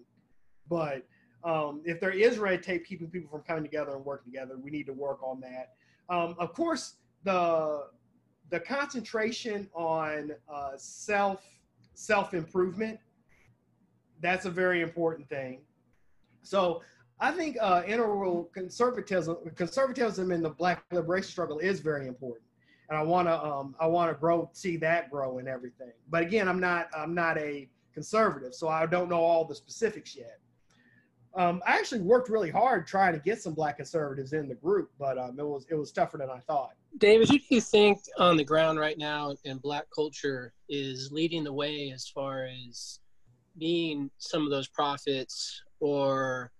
But um, if there is red tape keeping people from coming together and working together, we need to work on that. Um, of course, the the concentration on uh, self self improvement that's a very important thing. So I think uh, integral conservatism, conservatism in the Black liberation struggle is very important, and I want to, um, I want to grow, see that grow and everything. But again, I'm not, I'm not a conservative, so I don't know all the specifics yet. Um, I actually worked really hard trying to get some Black conservatives in the group, but um, it was, it was tougher than I thought. David, who do you think on the ground right now in Black culture is leading the way as far as being some of those prophets or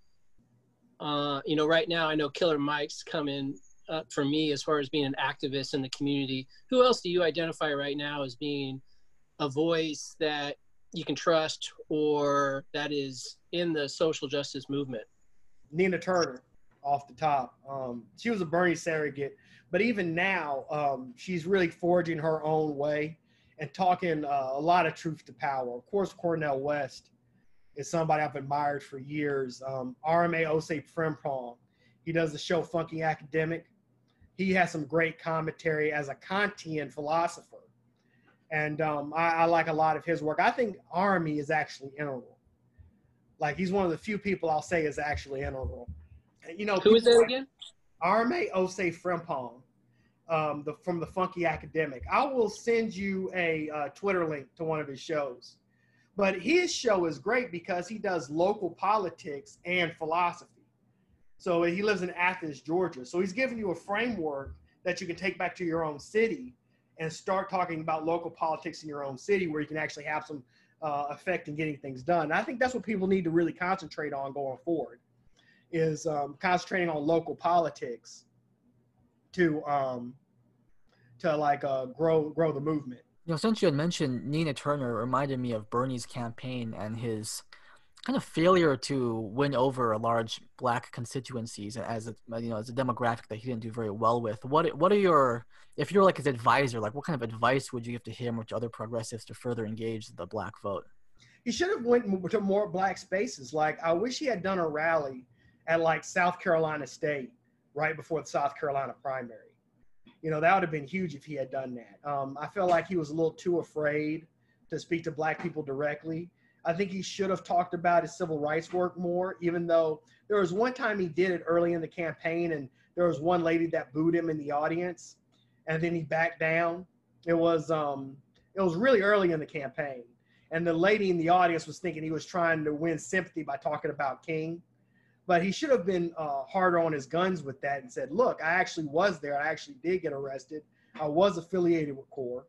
uh, you know, right now I know Killer Mike's coming up for me as far as being an activist in the community. Who else do you identify right now as being a voice that you can trust or that is in the social justice movement? Nina Turner, off the top. Um, she was a Bernie surrogate, but even now, um, she's really forging her own way and talking uh, a lot of truth to power. Of course, Cornel West is somebody I've admired for years. Um, RMA Osei Frimpong. He does the show Funky Academic. He has some great commentary as a Kantian philosopher. And um, I, I, like a lot of his work. I think Army is actually integral. Like he's one of the few people I'll say is actually integral. You know, who is that again? Arme Osei Frimpong um, the, from the Funky Academic. I will send you a uh, Twitter link to one of his shows. But his show is great because he does local politics and philosophy. So he lives in Athens, Georgia. So he's giving you a framework that you can take back to your own city and start talking about local politics in your own city where you can actually have some uh, effect in getting things done. And I think that's what people need to really concentrate on going forward is um, concentrating on local politics to um, to like uh, grow grow the movement. You know, since you had mentioned Nina Turner, reminded me of Bernie's campaign and his kind of failure to win over a large black constituencies as a you know as a demographic that he didn't do very well with. What what are your if you're like his advisor, like what kind of advice would you give to him or to other progressives to further engage the black vote? He should have went to more black spaces. Like I wish he had done a rally at like South Carolina State right before the South Carolina primary you know, that would have been huge if he had done that. Um, I felt like he was a little too afraid to speak to black people directly. I think he should have talked about his civil rights work more, even though there was one time he did it early in the campaign and there was one lady that booed him in the audience and then he backed down. It was um it was really early in the campaign. And the lady in the audience was thinking he was trying to win sympathy by talking about King. But he should have been uh, harder on his guns with that and said, look, I actually was there. I actually did get arrested. I was affiliated with CORE.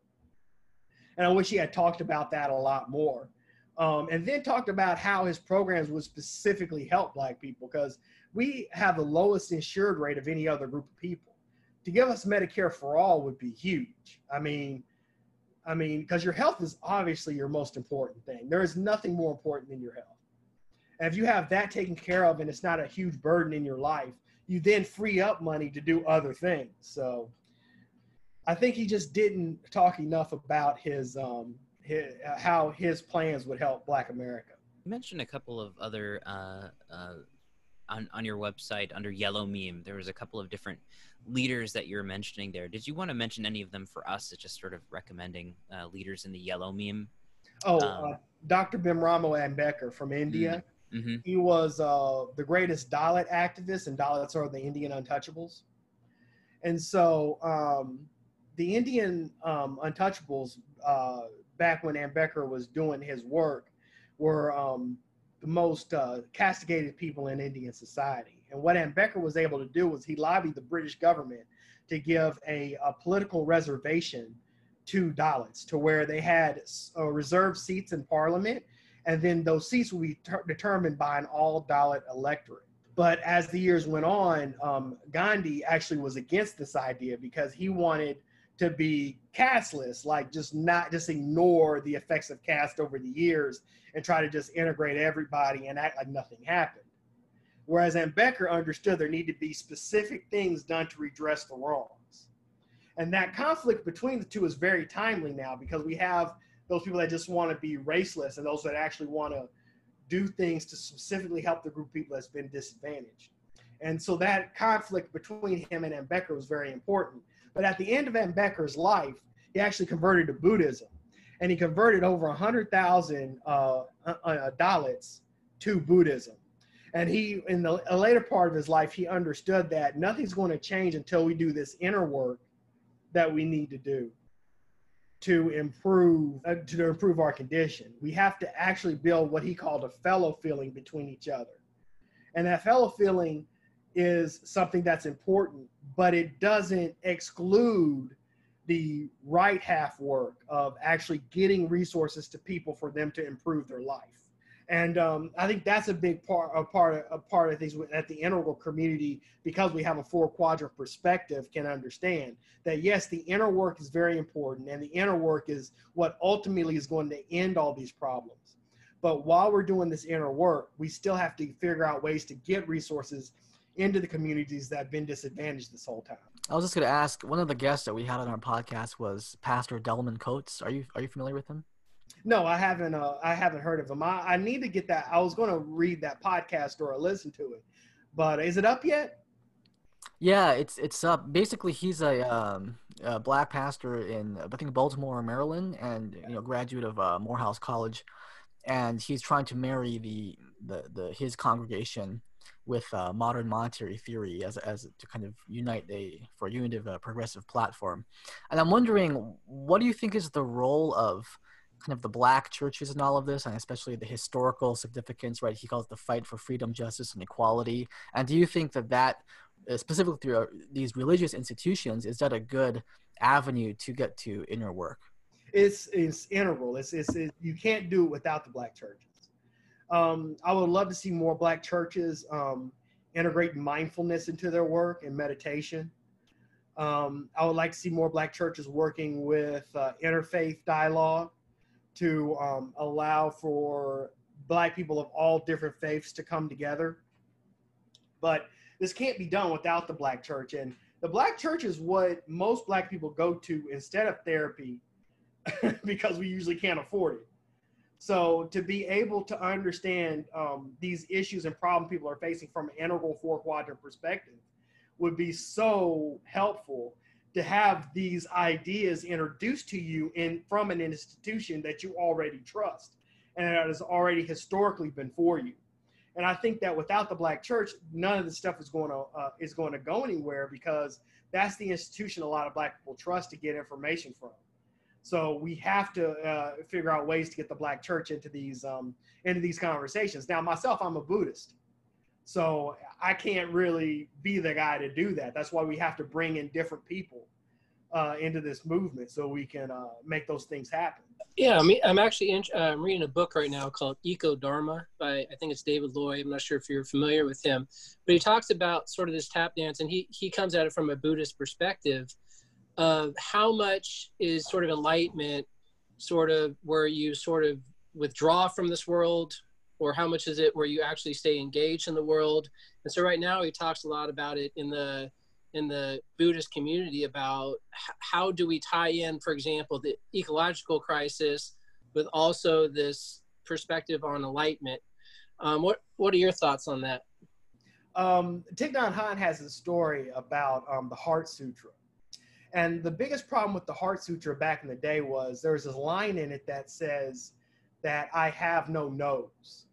And I wish he had talked about that a lot more. Um, and then talked about how his programs would specifically help Black people because we have the lowest insured rate of any other group of people. To give us Medicare for all would be huge. I mean, I mean, because your health is obviously your most important thing. There is nothing more important than your health. If you have that taken care of and it's not a huge burden in your life, you then free up money to do other things. So I think he just didn't talk enough about his, um, his how his plans would help Black America. You mentioned a couple of other uh, uh, on on your website under Yellow Meme. There was a couple of different leaders that you're mentioning there. Did you want to mention any of them for us? It's just sort of recommending uh, leaders in the Yellow Meme. Oh, um, uh, Dr. Bhimrao Ambedkar from India. Mm-hmm. He was uh, the greatest Dalit activist, and Dalits are the Indian untouchables. And so um, the Indian um, untouchables, uh, back when Ambedkar was doing his work, were um, the most uh, castigated people in Indian society. And what Ambedkar was able to do was he lobbied the British government to give a, a political reservation to Dalits, to where they had uh, reserved seats in parliament, and then those seats will be ter- determined by an all Dalit electorate. But as the years went on, um, Gandhi actually was against this idea because he wanted to be casteless, like just not just ignore the effects of caste over the years and try to just integrate everybody and act like nothing happened. Whereas Ambedkar understood there need to be specific things done to redress the wrongs. And that conflict between the two is very timely now because we have those people that just want to be raceless and those that actually want to do things to specifically help the group people that's been disadvantaged. And so that conflict between him and Ambedkar was very important but at the end of Ambedkar's life, he actually converted to Buddhism, and he converted over 100,000 uh, uh, uh, Dalits to Buddhism. And he, in the later part of his life, he understood that nothing's going to change until we do this inner work that we need to do to improve uh, to improve our condition. We have to actually build what he called a fellow feeling between each other, and that fellow feeling is something that's important, but it doesn't exclude the right half work of actually getting resources to people for them to improve their life. And um, I think that's a big part, a part, a part of things that the integral community, because we have a four quadrant perspective, can understand that yes, the inner work is very important, and the inner work is what ultimately is going to end all these problems. But while we're doing this inner work, we still have to figure out ways to get resources into the communities that have been disadvantaged this whole time. I was just going to ask. One of the guests that we had on our podcast was Pastor Delman Coates. Are you are you familiar with him? No, I haven't. Uh, I haven't heard of him. I, I need to get that. I was going to read that podcast or listen to it, but is it up yet? Yeah, it's it's up. Basically, he's a, um, a black pastor in I think Baltimore, Maryland, and you know graduate of uh, Morehouse College, and he's trying to marry the the, the his congregation with uh, modern monetary theory as, as to kind of unite a for a unitive uh, progressive platform. And I'm wondering, what do you think is the role of kind of the black churches and all of this, and especially the historical significance, right? He calls the fight for freedom, justice, and equality. And do you think that that, uh, specifically through uh, these religious institutions, is that a good avenue to get to inner work? It's, it's integral. It's, it's, it, you can't do it without the black churches. Um, I would love to see more Black churches um, integrate mindfulness into their work and meditation. Um, I would like to see more Black churches working with uh, interfaith dialogue to um, allow for Black people of all different faiths to come together. But this can't be done without the Black church. And the Black church is what most Black people go to instead of therapy because we usually can't afford it. So to be able to understand um, these issues and problems people are facing from an integral four quadrant perspective would be so helpful to have these ideas introduced to you in from an institution that you already trust and that has already historically been for you. And I think that without the black church, none of this stuff is going to uh, is going to go anywhere because that's the institution a lot of black people trust to get information from. So we have to uh, figure out ways to get the black church into these um, into these conversations. Now, myself, I'm a Buddhist, so I can't really be the guy to do that. That's why we have to bring in different people uh, into this movement so we can uh, make those things happen. Yeah, I mean, I'm actually in, uh, I'm reading a book right now called Eco Dharma by I think it's David Loy. I'm not sure if you're familiar with him, but he talks about sort of this tap dance, and he he comes at it from a Buddhist perspective of how much is sort of enlightenment, sort of where you sort of withdraw from this world, or how much is it where you actually stay engaged in the world? And so right now he talks a lot about it in the in the Buddhist community about how do we tie in, for example, the ecological crisis with also this perspective on enlightenment. Um, what what are your thoughts on that? Um, Thich Nhat Hanh has a story about um, the Heart Sutra. And the biggest problem with the Heart Sutra back in the day was there's this line in it that says that I have no nose.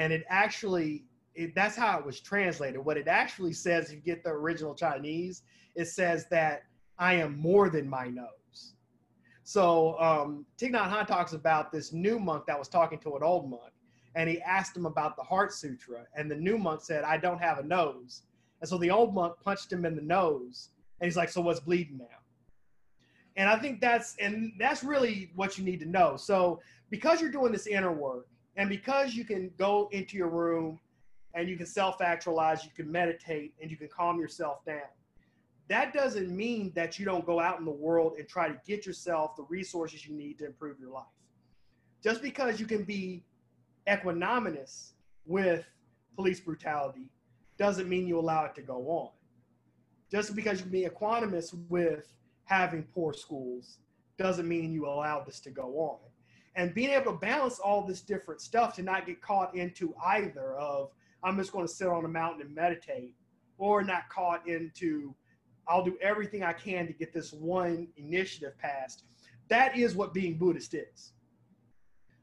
And it actually, it, that's how it was translated. What it actually says, if you get the original Chinese, it says that I am more than my nose. So um, Thich Nhat Hanh talks about this new monk that was talking to an old monk and he asked him about the Heart Sutra. And the new monk said, I don't have a nose. And so the old monk punched him in the nose. And he's like, So what's bleeding now? And I think that's and that's really what you need to know. So because you're doing this inner work, and because you can go into your room and you can self-actualize, you can meditate, and you can calm yourself down. That doesn't mean that you don't go out in the world and try to get yourself the resources you need to improve your life. Just because you can be equanimous with police brutality doesn't mean you allow it to go on. Just because you can be equanimous with having poor schools doesn't mean you allow this to go on. And being able to balance all this different stuff to not get caught into either of I'm just going to sit on a mountain and meditate, or not caught into I'll do everything I can to get this one initiative passed. That is what being Buddhist is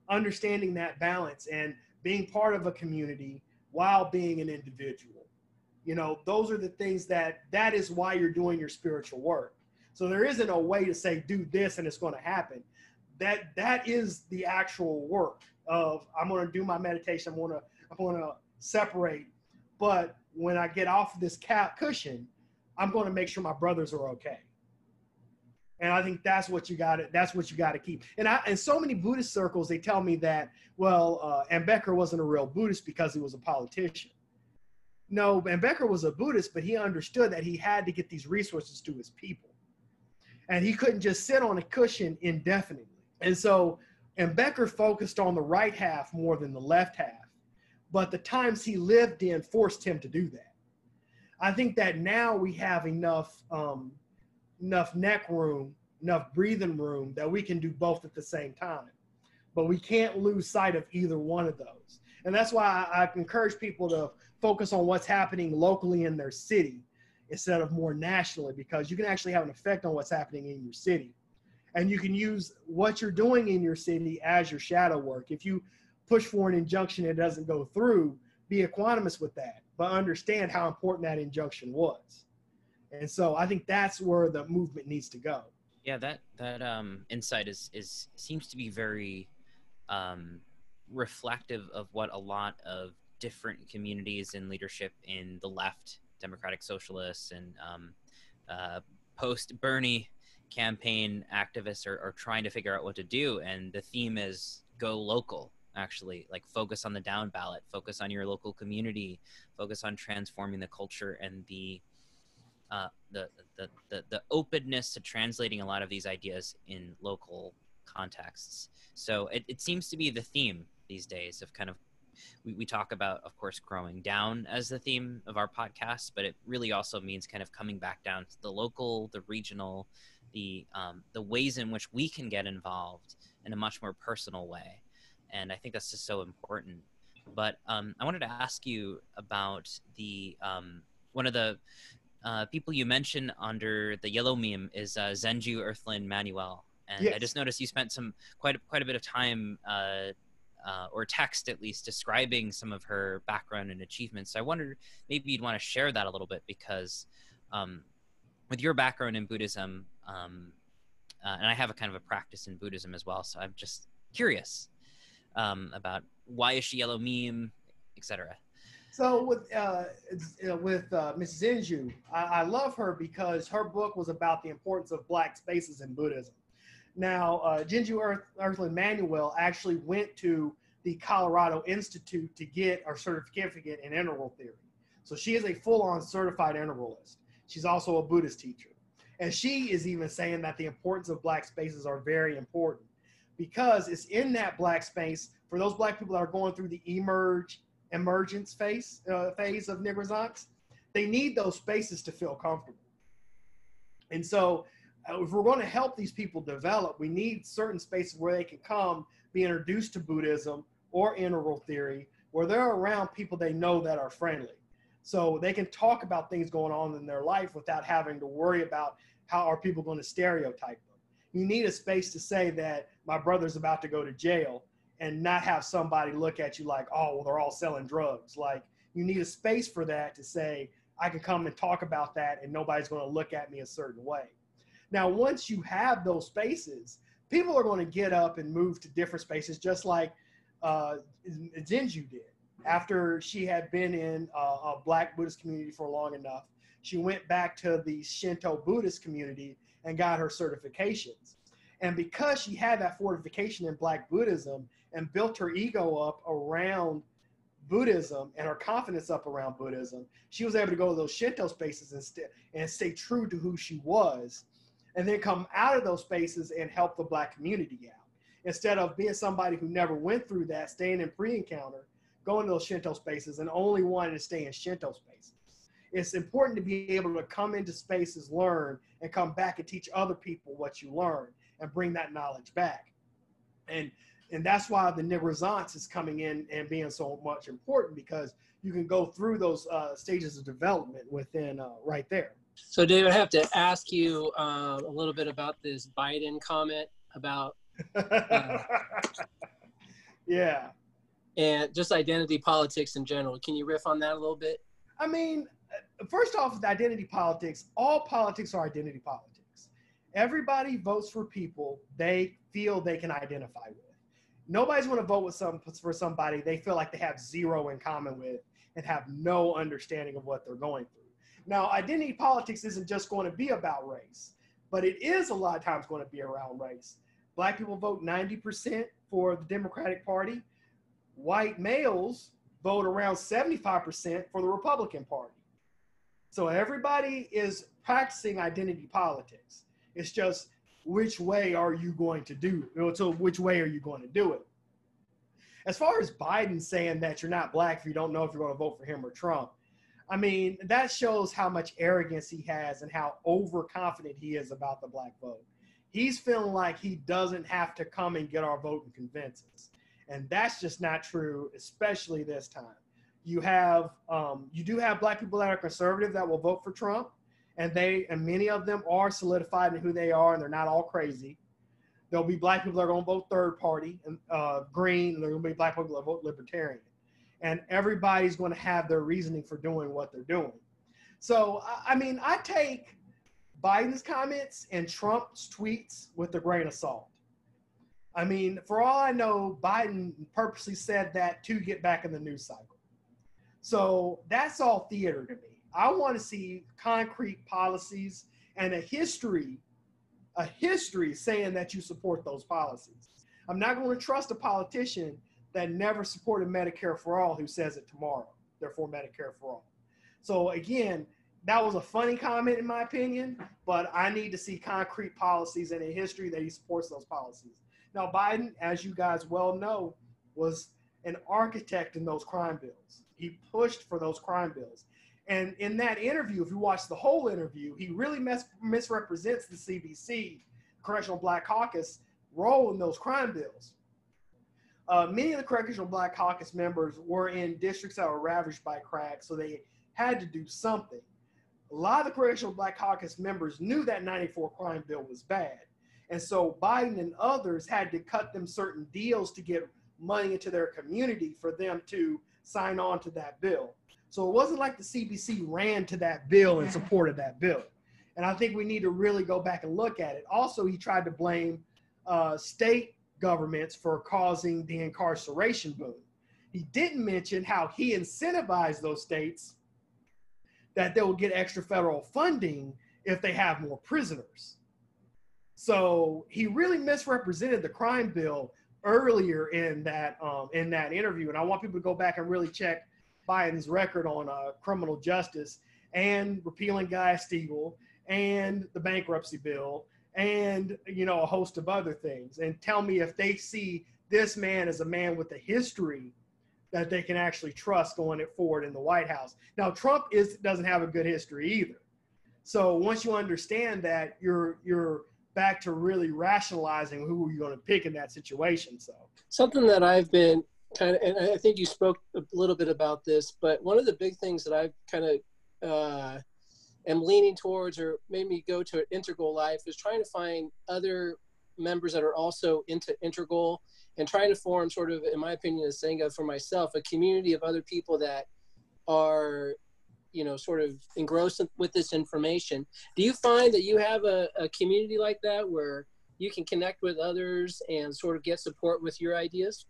understanding that balance and being part of a community while being an individual. You know, those are the things that that is why you're doing your spiritual work. So there isn't a way to say do this and it's going to happen. That that is the actual work of I'm going to do my meditation. I'm going to I'm going to separate. But when I get off this cap cushion, I'm going to make sure my brothers are okay. And I think that's what you got that's what you got to keep. And I and so many Buddhist circles, they tell me that well, uh, Ambedkar wasn't a real Buddhist because he was a politician. No, Ambedkar was a Buddhist, but he understood that he had to get these resources to his people, and he couldn't just sit on a cushion indefinitely. And so, Ambedkar focused on the right half more than the left half, but the times he lived in forced him to do that. I think that now we have enough. Um, enough neck room, enough breathing room that we can do both at the same time. But we can't lose sight of either one of those. And that's why I, I encourage people to focus on what's happening locally in their city instead of more nationally because you can actually have an effect on what's happening in your city. And you can use what you're doing in your city as your shadow work. If you push for an injunction and it doesn't go through, be equanimous with that, but understand how important that injunction was. And so I think that's where the movement needs to go. Yeah, that that um, insight is is seems to be very um, reflective of what a lot of different communities and leadership in the left, democratic socialists, and um, uh, post Bernie campaign activists are, are trying to figure out what to do. And the theme is go local actually like focus on the down ballot focus on your local community focus on transforming the culture and the uh, the, the, the, the openness to translating a lot of these ideas in local contexts. So it, it seems to be the theme these days of kind of we, we talk about of course growing down as the theme of our podcast but it really also means kind of coming back down to the local the regional the um, the ways in which we can get involved in a much more personal way and i think that's just so important but um, i wanted to ask you about the um, one of the uh, people you mentioned under the yellow meme is uh, Zenju Earthlyn Manuel, and yes. I just noticed you spent some quite a, quite a bit of time uh, uh, or text at least describing some of her background and achievements. So I wondered maybe you'd want to share that a little bit because um, with your background in Buddhism, um, uh, and I have a kind of a practice in Buddhism as well, so I'm just curious um, about why is she yellow meme, etc. So with uh, with uh, Mrs. Zenju, I, I, love her because her book was about the importance of black spaces in Buddhism. Now, uh, Zenju Earth, Earthlyn Manuel actually went to the Colorado Institute to get her certificate in integral theory. So she is a full-on certified integralist. She's also a Buddhist teacher. And she is even saying that the importance of black spaces are very important because it's in that black space for those black people that are going through the emerge emergence phase uh, phase of nigrescence. They need those spaces to feel comfortable. And so, uh, if we're going to help these people develop, we need certain spaces where they can come, be introduced to Buddhism or integral theory, where they're around people they know that are friendly. So they can talk about things going on in their life without having to worry about how are people going to stereotype them. You need a space to say that my brother's about to go to jail and not have somebody look at you like, oh, well, they're all selling drugs. Like, you need a space for that to say, I can come and talk about that and nobody's going to look at me a certain way. Now, once you have those spaces, people are going to get up and move to different spaces, just like uh, Zenju did. After she had been in a, a Black Buddhist community for long enough, she went back to the Shinto Buddhist community and got her certifications. And because she had that fortification in Black Buddhism and built her ego up around Buddhism and her confidence up around Buddhism, she was able to go to those Shinto spaces and, st- and stay true to who she was, and then come out of those spaces and help the Black community out. Instead of being somebody who never went through that, staying in pre encounter, going to those Shinto spaces, and only wanting to stay in Shinto spaces. It's important to be able to come into spaces, learn, and come back and teach other people what you learned and bring that knowledge back. And and that's why the nigrescence is coming in and being so much important because you can go through those uh, stages of development within uh, right there. So, David, I have to ask you uh, a little bit about this Biden comment about. Uh, yeah. And just identity politics in general. Can you riff on that a little bit? I mean, first off, with identity politics, all politics are identity politics. Everybody votes for people they feel they can identify with nobody's going to vote with some for somebody they feel like they have zero in common with and have no understanding of what they're going through. Now, identity politics isn't just going to be about race, but it is a lot of times going to be around race. Black people vote 90% for the Democratic Party. White males vote around 75% for the Republican Party. So everybody is practicing identity politics. It's just which way are you going to do? it? So which way are you going to do it? As far as Biden saying that you're not black if you don't know if you're going to vote for him or Trump, I mean, that shows how much arrogance he has and how overconfident he is about the black vote. He's feeling like he doesn't have to come and get our vote and convince us. And that's just not true, especially this time. You have, um, you do have black people that are conservative that will vote for Trump and they and many of them are solidified in who they are, and they're not all crazy. There'll be black people that are going to vote third party and uh, green, and there'll be black people that vote libertarian, and everybody's going to have their reasoning for doing what they're doing. So, I mean, I take Biden's comments and Trump's tweets with a grain of salt. I mean, for all I know, Biden purposely said that to get back in the news cycle. So that's all theater to me. I want to see concrete policies and a history, a history saying that you support those policies. I'm not going to trust a politician that never supported Medicare for all who says it tomorrow. Therefore, Medicare for all. So again, that was a funny comment in my opinion, but I need to see concrete policies and a history that he supports those policies. Now, Biden, as you guys well know, was an architect in those crime bills. He pushed for those crime bills. And in that interview, if you watch the whole interview, he really mis- misrepresents the CBC, Congressional Black Caucus, role in those crime bills. Uh, many of the Congressional Black Caucus members were in districts that were ravaged by crack, so they had to do something. A lot of the Congressional Black Caucus members knew that 94 crime bill was bad. And so Biden and others had to cut them certain deals to get money into their community for them to sign on to that bill. So it wasn't like the CBC ran to that bill and supported that bill. And I think we need to really go back and look at it. Also, he tried to blame uh, state governments for causing the incarceration boom. He didn't mention how he incentivized those states that they will get extra federal funding if they have more prisoners. So he really misrepresented the crime bill earlier in that um, in that interview, and I want people to go back and really check Biden's record on uh, criminal justice and repealing Glass-Steagall and the bankruptcy bill and you know a host of other things and tell me if they see this man as a man with a history that they can actually trust going it forward in the White House. Now Trump is doesn't have a good history either. So once you understand that, you're you're back to really rationalizing who you're going to pick in that situation. So something that I've been kind of, and I think you spoke a little bit about this, but one of the big things that I've kind of uh, am leaning towards, or made me go to an integral life, is trying to find other members that are also into integral and trying to form sort of, in my opinion, as saying for myself, a community of other people that are you know sort of engrossed with this information. Do you find that you have a, a community like that where you can connect with others and sort of get support with your ideas?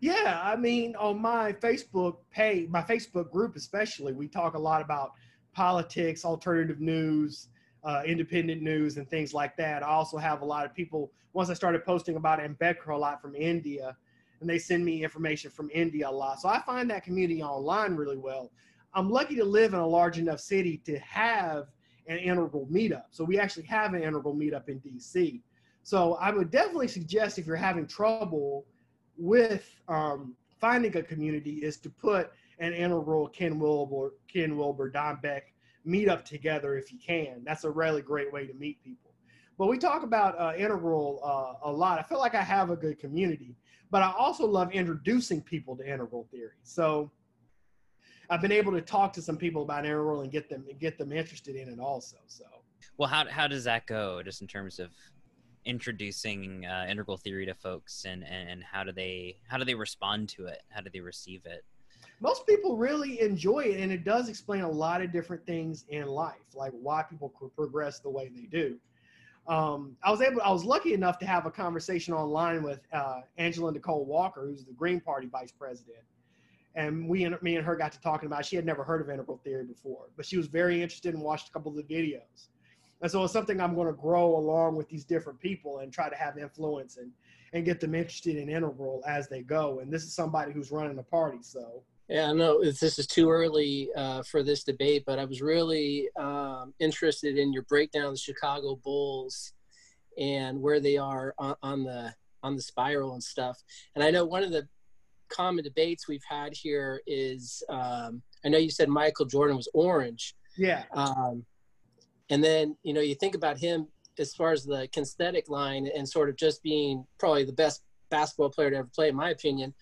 Yeah i mean on my facebook page my facebook group especially we talk a lot about politics alternative news uh, independent news and things like that. I also have a lot of people once i started posting about ambedkar a lot from india and they send me information from india a lot. So i find that community online really well I'm lucky to live in a large enough city to have an integral meetup. So we actually have an integral meetup in DC. So I would definitely suggest if you're having trouble with um, finding a community is to put an integral Ken Wilber, Ken Wilber, Don Beck meetup together if you can. That's a really great way to meet people. But we talk about uh, integral uh, a lot. I feel like I have a good community, but I also love introducing people to integral theory. So I've been able to talk to some people about integral and get them get them interested in it also. So well, how how does that go? Just in terms of introducing uh, integral theory to folks and, and and how do they how do they respond to it? How do they receive it? Most people really enjoy it, and it does explain a lot of different things in life, like why people progress the way they do. Um, I was able, I was lucky enough to have a conversation online with uh, Angela Nicole Walker, who's the Green Party vice president, and we and me and her got to talking about. It. She had never heard of integral theory before, but she was very interested and watched a couple of the videos. And so it's something I'm going to grow along with these different people and try to have influence and and get them interested in integral as they go. And this is somebody who's running a party, so. Yeah, I know this is too early uh, for this debate, but I was really um, interested in your breakdown of the Chicago Bulls and where they are on, on the on the spiral and stuff. And I know one of the common debates we've had here is um, I know you said Michael Jordan was orange. Yeah. Um, and then, you know, you think about him as far as the kinesthetic line and sort of just being probably the best basketball player to ever play, in my opinion.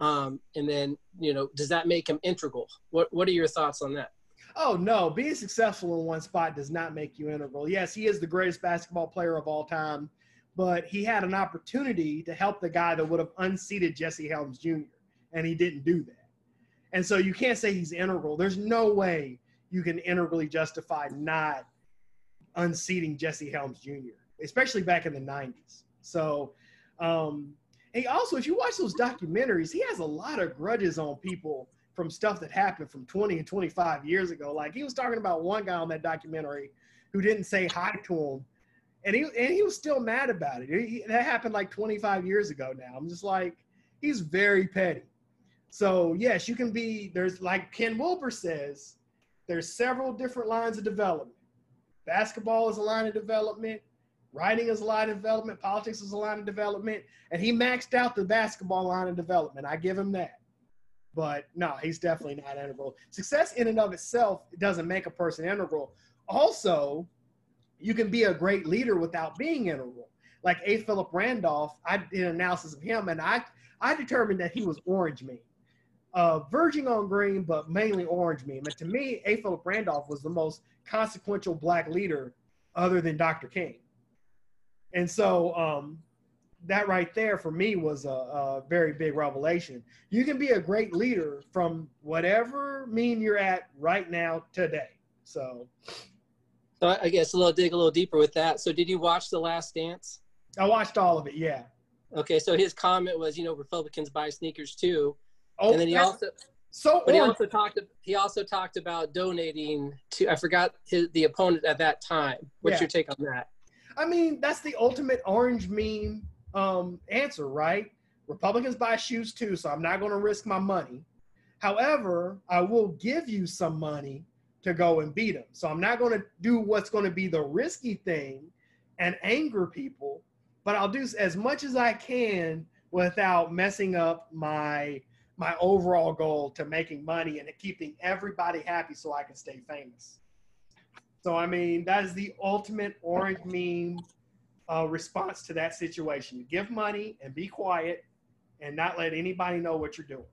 Um, and then, you know, does that make him integral? What What are your thoughts on that? Oh no, being successful in one spot does not make you integral. Yes, he is the greatest basketball player of all time but he had an opportunity to help the guy that would have unseated Jesse Helms Jr. and he didn't do that. And so you can't say he's integral. There's no way you can integrally justify not unseating Jesse Helms Jr., especially back in the 90s. So, um, and also, if you watch those documentaries, he has a lot of grudges on people from stuff that happened from 20 and 25 years ago. Like he was talking about one guy on that documentary who didn't say hi to him and he and he was still mad about it. He, that happened like 25 years ago now. I'm just like, he's very petty. So yes, you can be. There's like Ken Wilber says, there's several different lines of development. Basketball is a line of development. Writing is a line of development. Politics is a line of development. And he maxed out the basketball line of development. I give him that. But no, he's definitely not integral. Success in and of itself doesn't make a person integral. Also, you can be a great leader without being integral. Like A. Philip Randolph, I did an analysis of him, and I I determined that he was orange meme, uh, verging on green, but mainly orange meme. And to me, A. Philip Randolph was the most consequential black leader other than Dr. King. And so um, that right there for me was a, a, very big revelation. You can be a great leader from whatever meme you're at right now today. So so I guess a little dig a little deeper with that. So did you watch The Last Dance? I watched all of it. Yeah. Okay, so his comment was, you know, Republicans buy sneakers too. Oh, and then he also so but he also talked he also talked about donating to I forgot his, the opponent at that time. What's yeah. your take on that? I mean, that's the ultimate orange meme um, answer, right? Republicans buy shoes too, so I'm not going to risk my money. However, I will give you some money to go and beat him. So I'm not going to do what's going to be the risky thing and anger people, but I'll do as much as I can without messing up my my overall goal to making money and keeping everybody happy so I can stay famous. So I mean, that is the ultimate orange meme uh, response to that situation. Give money and be quiet and not let anybody know what you're doing.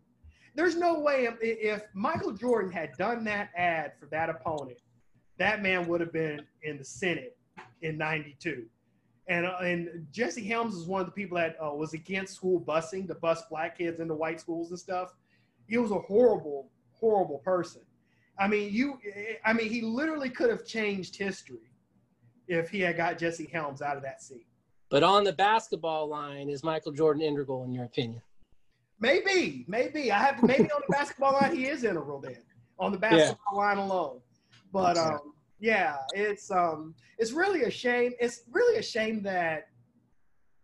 There's no way if, if Michael Jordan had done that ad for that opponent, that man would have been in the Senate in 92. And, uh, and Jesse Helms is one of the people that uh, was against school busing to bus black kids into white schools and stuff. He was a horrible, horrible person. I mean, you, I mean, he literally could have changed history if he had got Jesse Helms out of that seat. But on the basketball line, is Michael Jordan integral in your opinion? Maybe, maybe I have maybe on the basketball line he is integral then on the basketball yeah. line alone. But um, yeah, it's um, it's really a shame. It's really a shame that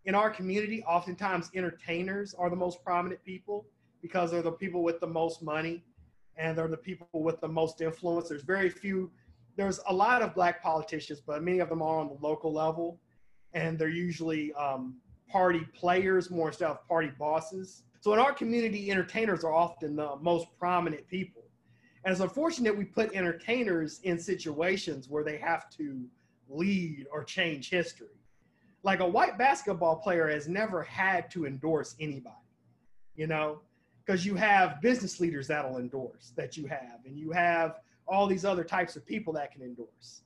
in our community, oftentimes entertainers are the most prominent people because they're the people with the most money and they're the people with the most influence. There's very few. There's a lot of black politicians, but many of them are on the local level, and they're usually um, party players more instead of party bosses. So in our community, entertainers are often the most prominent people. And it's unfortunate we put entertainers in situations where they have to lead or change history. Like a white basketball player has never had to endorse anybody, you know, because you have business leaders that'll endorse that you have, and you have all these other types of people that can endorse.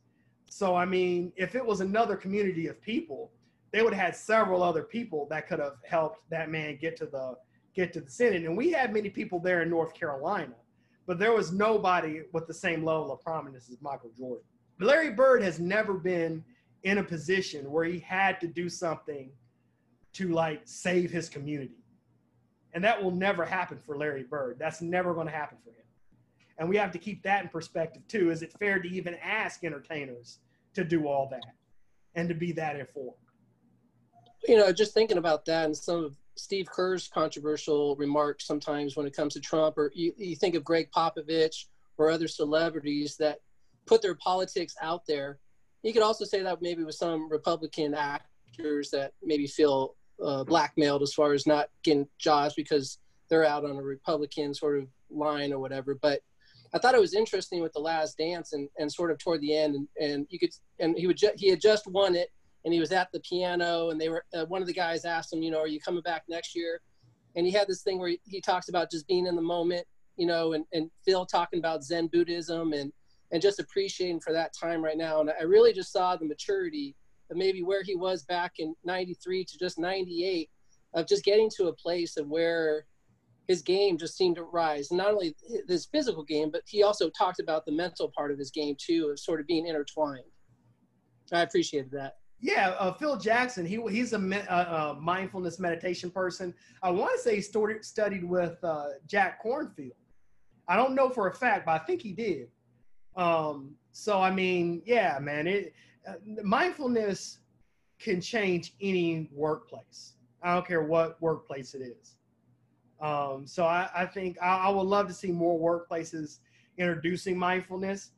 So, I mean, if it was another community of people, they would have had several other people that could have helped that man get to the get to the Senate. And we had many people there in North Carolina, but there was nobody with the same level of prominence as Michael Jordan. Larry Bird has never been in a position where he had to do something to like save his community. And that will never happen for Larry Bird. That's never going to happen for him. And we have to keep that in perspective too. Is it fair to even ask entertainers to do all that and to be that informed? You know, just thinking about that and some of Steve Kerr's controversial remarks sometimes when it comes to Trump, or you, you think of Gregg Popovich or other celebrities that put their politics out there. You could also say that maybe with some Republican actors that maybe feel uh, blackmailed as far as not getting jobs because they're out on a Republican sort of line or whatever. But I thought it was interesting with the Last Dance and, and sort of toward the end, and, and you could and he would ju- he had just won it, and he was at the piano and they were uh, one of the guys asked him you know are you coming back next year? And he had this thing where he, he talks about just being in the moment you know and, and phil talking about zen buddhism and and just appreciating for that time right now. And i really just saw the maturity of maybe where he was back in 93 to just 98 of just getting to a place of where his game just seemed to rise. Not only his physical game but he also talked about the mental part of his game too of sort of being intertwined. I appreciated that yeah, uh, Phil Jackson. He he's a, me- uh, mindfulness meditation person. I want to say he started, studied with uh, Jack Kornfield. I don't know for a fact, but I think he did. Um, so I mean, yeah, man, it uh, mindfulness can change any workplace. I don't care what workplace it is. Um, so I, I think I, I would love to see more workplaces introducing mindfulness.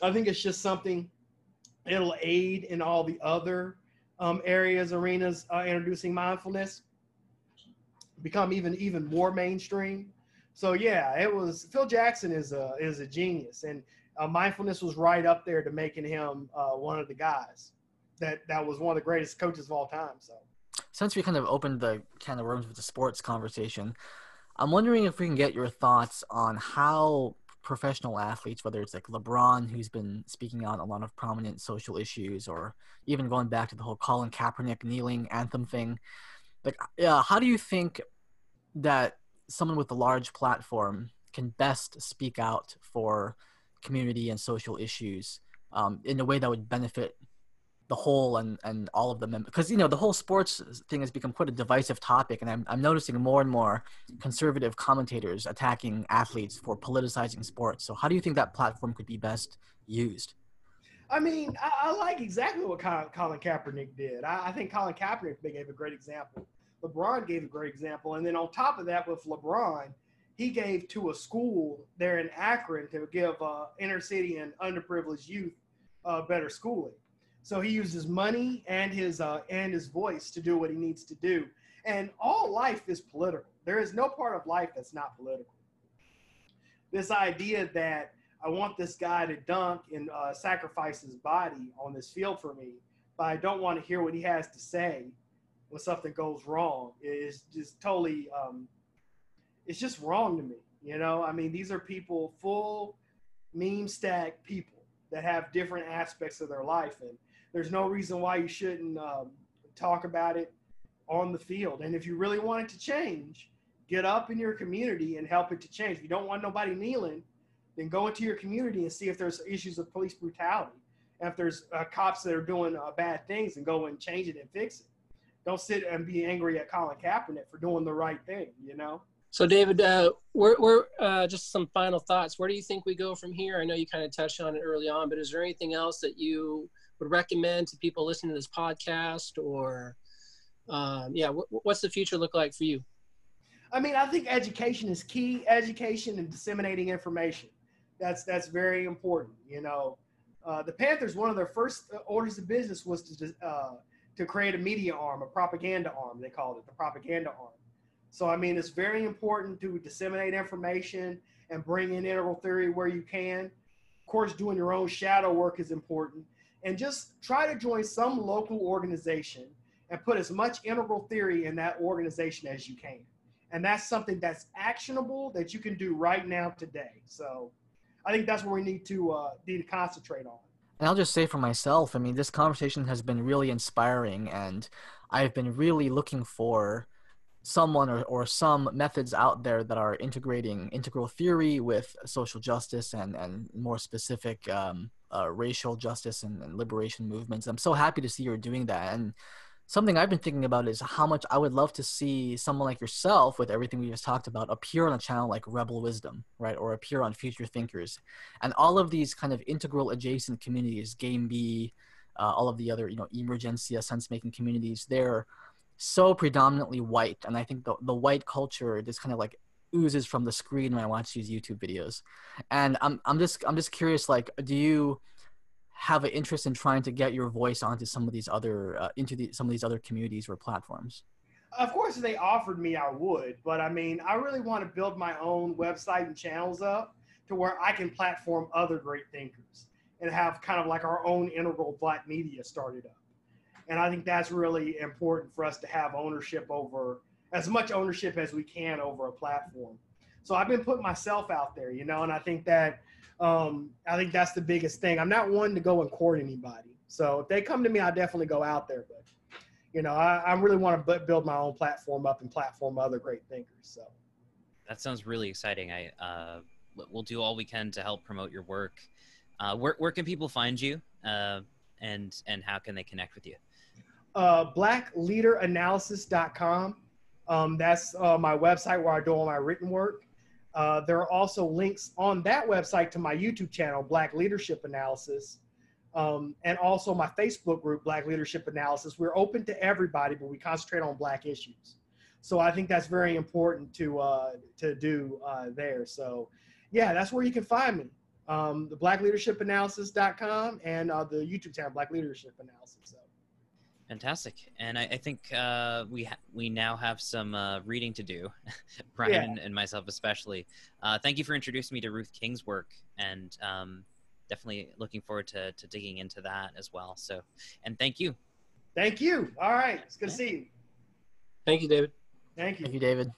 I think it's just something it'll aid in all the other um, areas, arenas uh, introducing mindfulness, become even even more mainstream. So yeah, it was Phil Jackson is a is a genius, and uh, mindfulness was right up there to making him uh, one of the guys that that was one of the greatest coaches of all time. So since we kind of opened the can of worms with the sports conversation, I'm wondering if we can get your thoughts on how professional athletes, whether it's like LeBron, who's been speaking on a lot of prominent social issues, or even going back to the whole Colin Kaepernick kneeling anthem thing. Like, yeah, how do you think that someone with a large platform can best speak out for community and social issues um, in a way that would benefit the whole and, and all of the members because you know the whole sports thing has become quite a divisive topic and I'm, I'm noticing more and more conservative commentators attacking athletes for politicizing sports so how do you think that platform could be best used I mean, I, I like exactly what Colin, Colin Kaepernick did. I, I, think Colin Kaepernick gave a great example. LeBron gave a great example, and then on top of that, with LeBron, he gave to a school there in Akron to give uh, inner city and underprivileged youth uh, better schooling. So he uses money and his uh, and his voice to do what he needs to do. And all life is political. There is no part of life that's not political. This idea that I want this guy to dunk and uh, sacrifice his body on this field for me, but I don't want to hear what he has to say when something goes wrong is just totally um, it's just wrong to me you know i mean these are people full meme stack people that have different aspects of their life and there's no reason why you shouldn't um, talk about it on the field and if you really want it to change get up in your community and help it to change if you don't want nobody kneeling then go into your community and see if there's issues of police brutality and if there's uh, cops that are doing uh, bad things and go and change it and fix it don't sit and be angry at Colin Kaepernick for doing the right thing, you know? So, David, uh, we're, we're uh, just some final thoughts. Where do you think we go from here? I know you kind of touched on it early on, but is there anything else that you would recommend to people listening to this podcast? Or, um, yeah, what's the future look like for you? I mean, I think education is key. Education and disseminating information. That's that's very important. You know, uh, the Panthers. One of their first orders of business was to uh, to create a media arm, a propaganda arm, they called it the propaganda arm. So, I mean, it's very important to disseminate information and bring in integral theory where you can. Of course, doing your own shadow work is important. And just try to join some local organization and put as much integral theory in that organization as you can. And that's something that's actionable that you can do right now today. So, I think that's where we need to uh, need to concentrate on. And I'll just say for myself, I mean, this conversation has been really inspiring, and I've been really looking for someone or, or some methods out there that are integrating integral theory with social justice and, and more specific um, uh, racial justice and, and liberation movements. I'm so happy to see you're doing that. And something I've been thinking about is how much I would love to see someone like yourself, with everything we just talked about, appear on a channel like Rebel Wisdom, right, or appear on Future Thinkers, and all of these kind of integral adjacent communities, Game B, uh, all of the other you know emergentsia sense making communities, they're so predominantly white, and I think the the white culture just kind of like oozes from the screen when I watch these YouTube videos, and I'm I'm just I'm just curious, like, do you have an interest in trying to get your voice onto some of these other uh, into the, some of these other communities or platforms? Of course, if they offered me, I would. But I mean, I really want to build my own website and channels up to where I can platform other great thinkers and have kind of like our own integral black media started up. And I think that's really important for us to have ownership over as much ownership as we can over a platform. So I've been putting myself out there, you know, and I think that um, I think that's the biggest thing. I'm not one to go and court anybody. So if they come to me, I definitely go out there. But you know, I, I really want to build my own platform up and platform other great thinkers. So that sounds really exciting. I uh, we'll do all we can to help promote your work. Uh, where where can people find you, uh, and and how can they connect with you? Uh, blackleaderanalysis.com. Um, that's uh, my website where I do all my written work. Uh, there are also links on that website to my YouTube channel, Black Leadership Analysis, um, and also my Facebook group, Black Leadership Analysis. We're open to everybody, but we concentrate on Black issues. So I think that's very important to uh, to do uh, there. So yeah, that's where you can find me. Um, the blackleadershipanalysis.com and uh, the YouTube channel, Black Leadership Analysis. So. Fantastic, and I, I think uh, we ha- we now have some uh, reading to do, Brian yeah. and myself especially. Uh, thank you for introducing me to Ruth King's work, and um, definitely looking forward to, to digging into that as well. So, and thank you. Thank you. All right, it's good yeah. to see you. Thank you, David. Thank you. Thank you, David.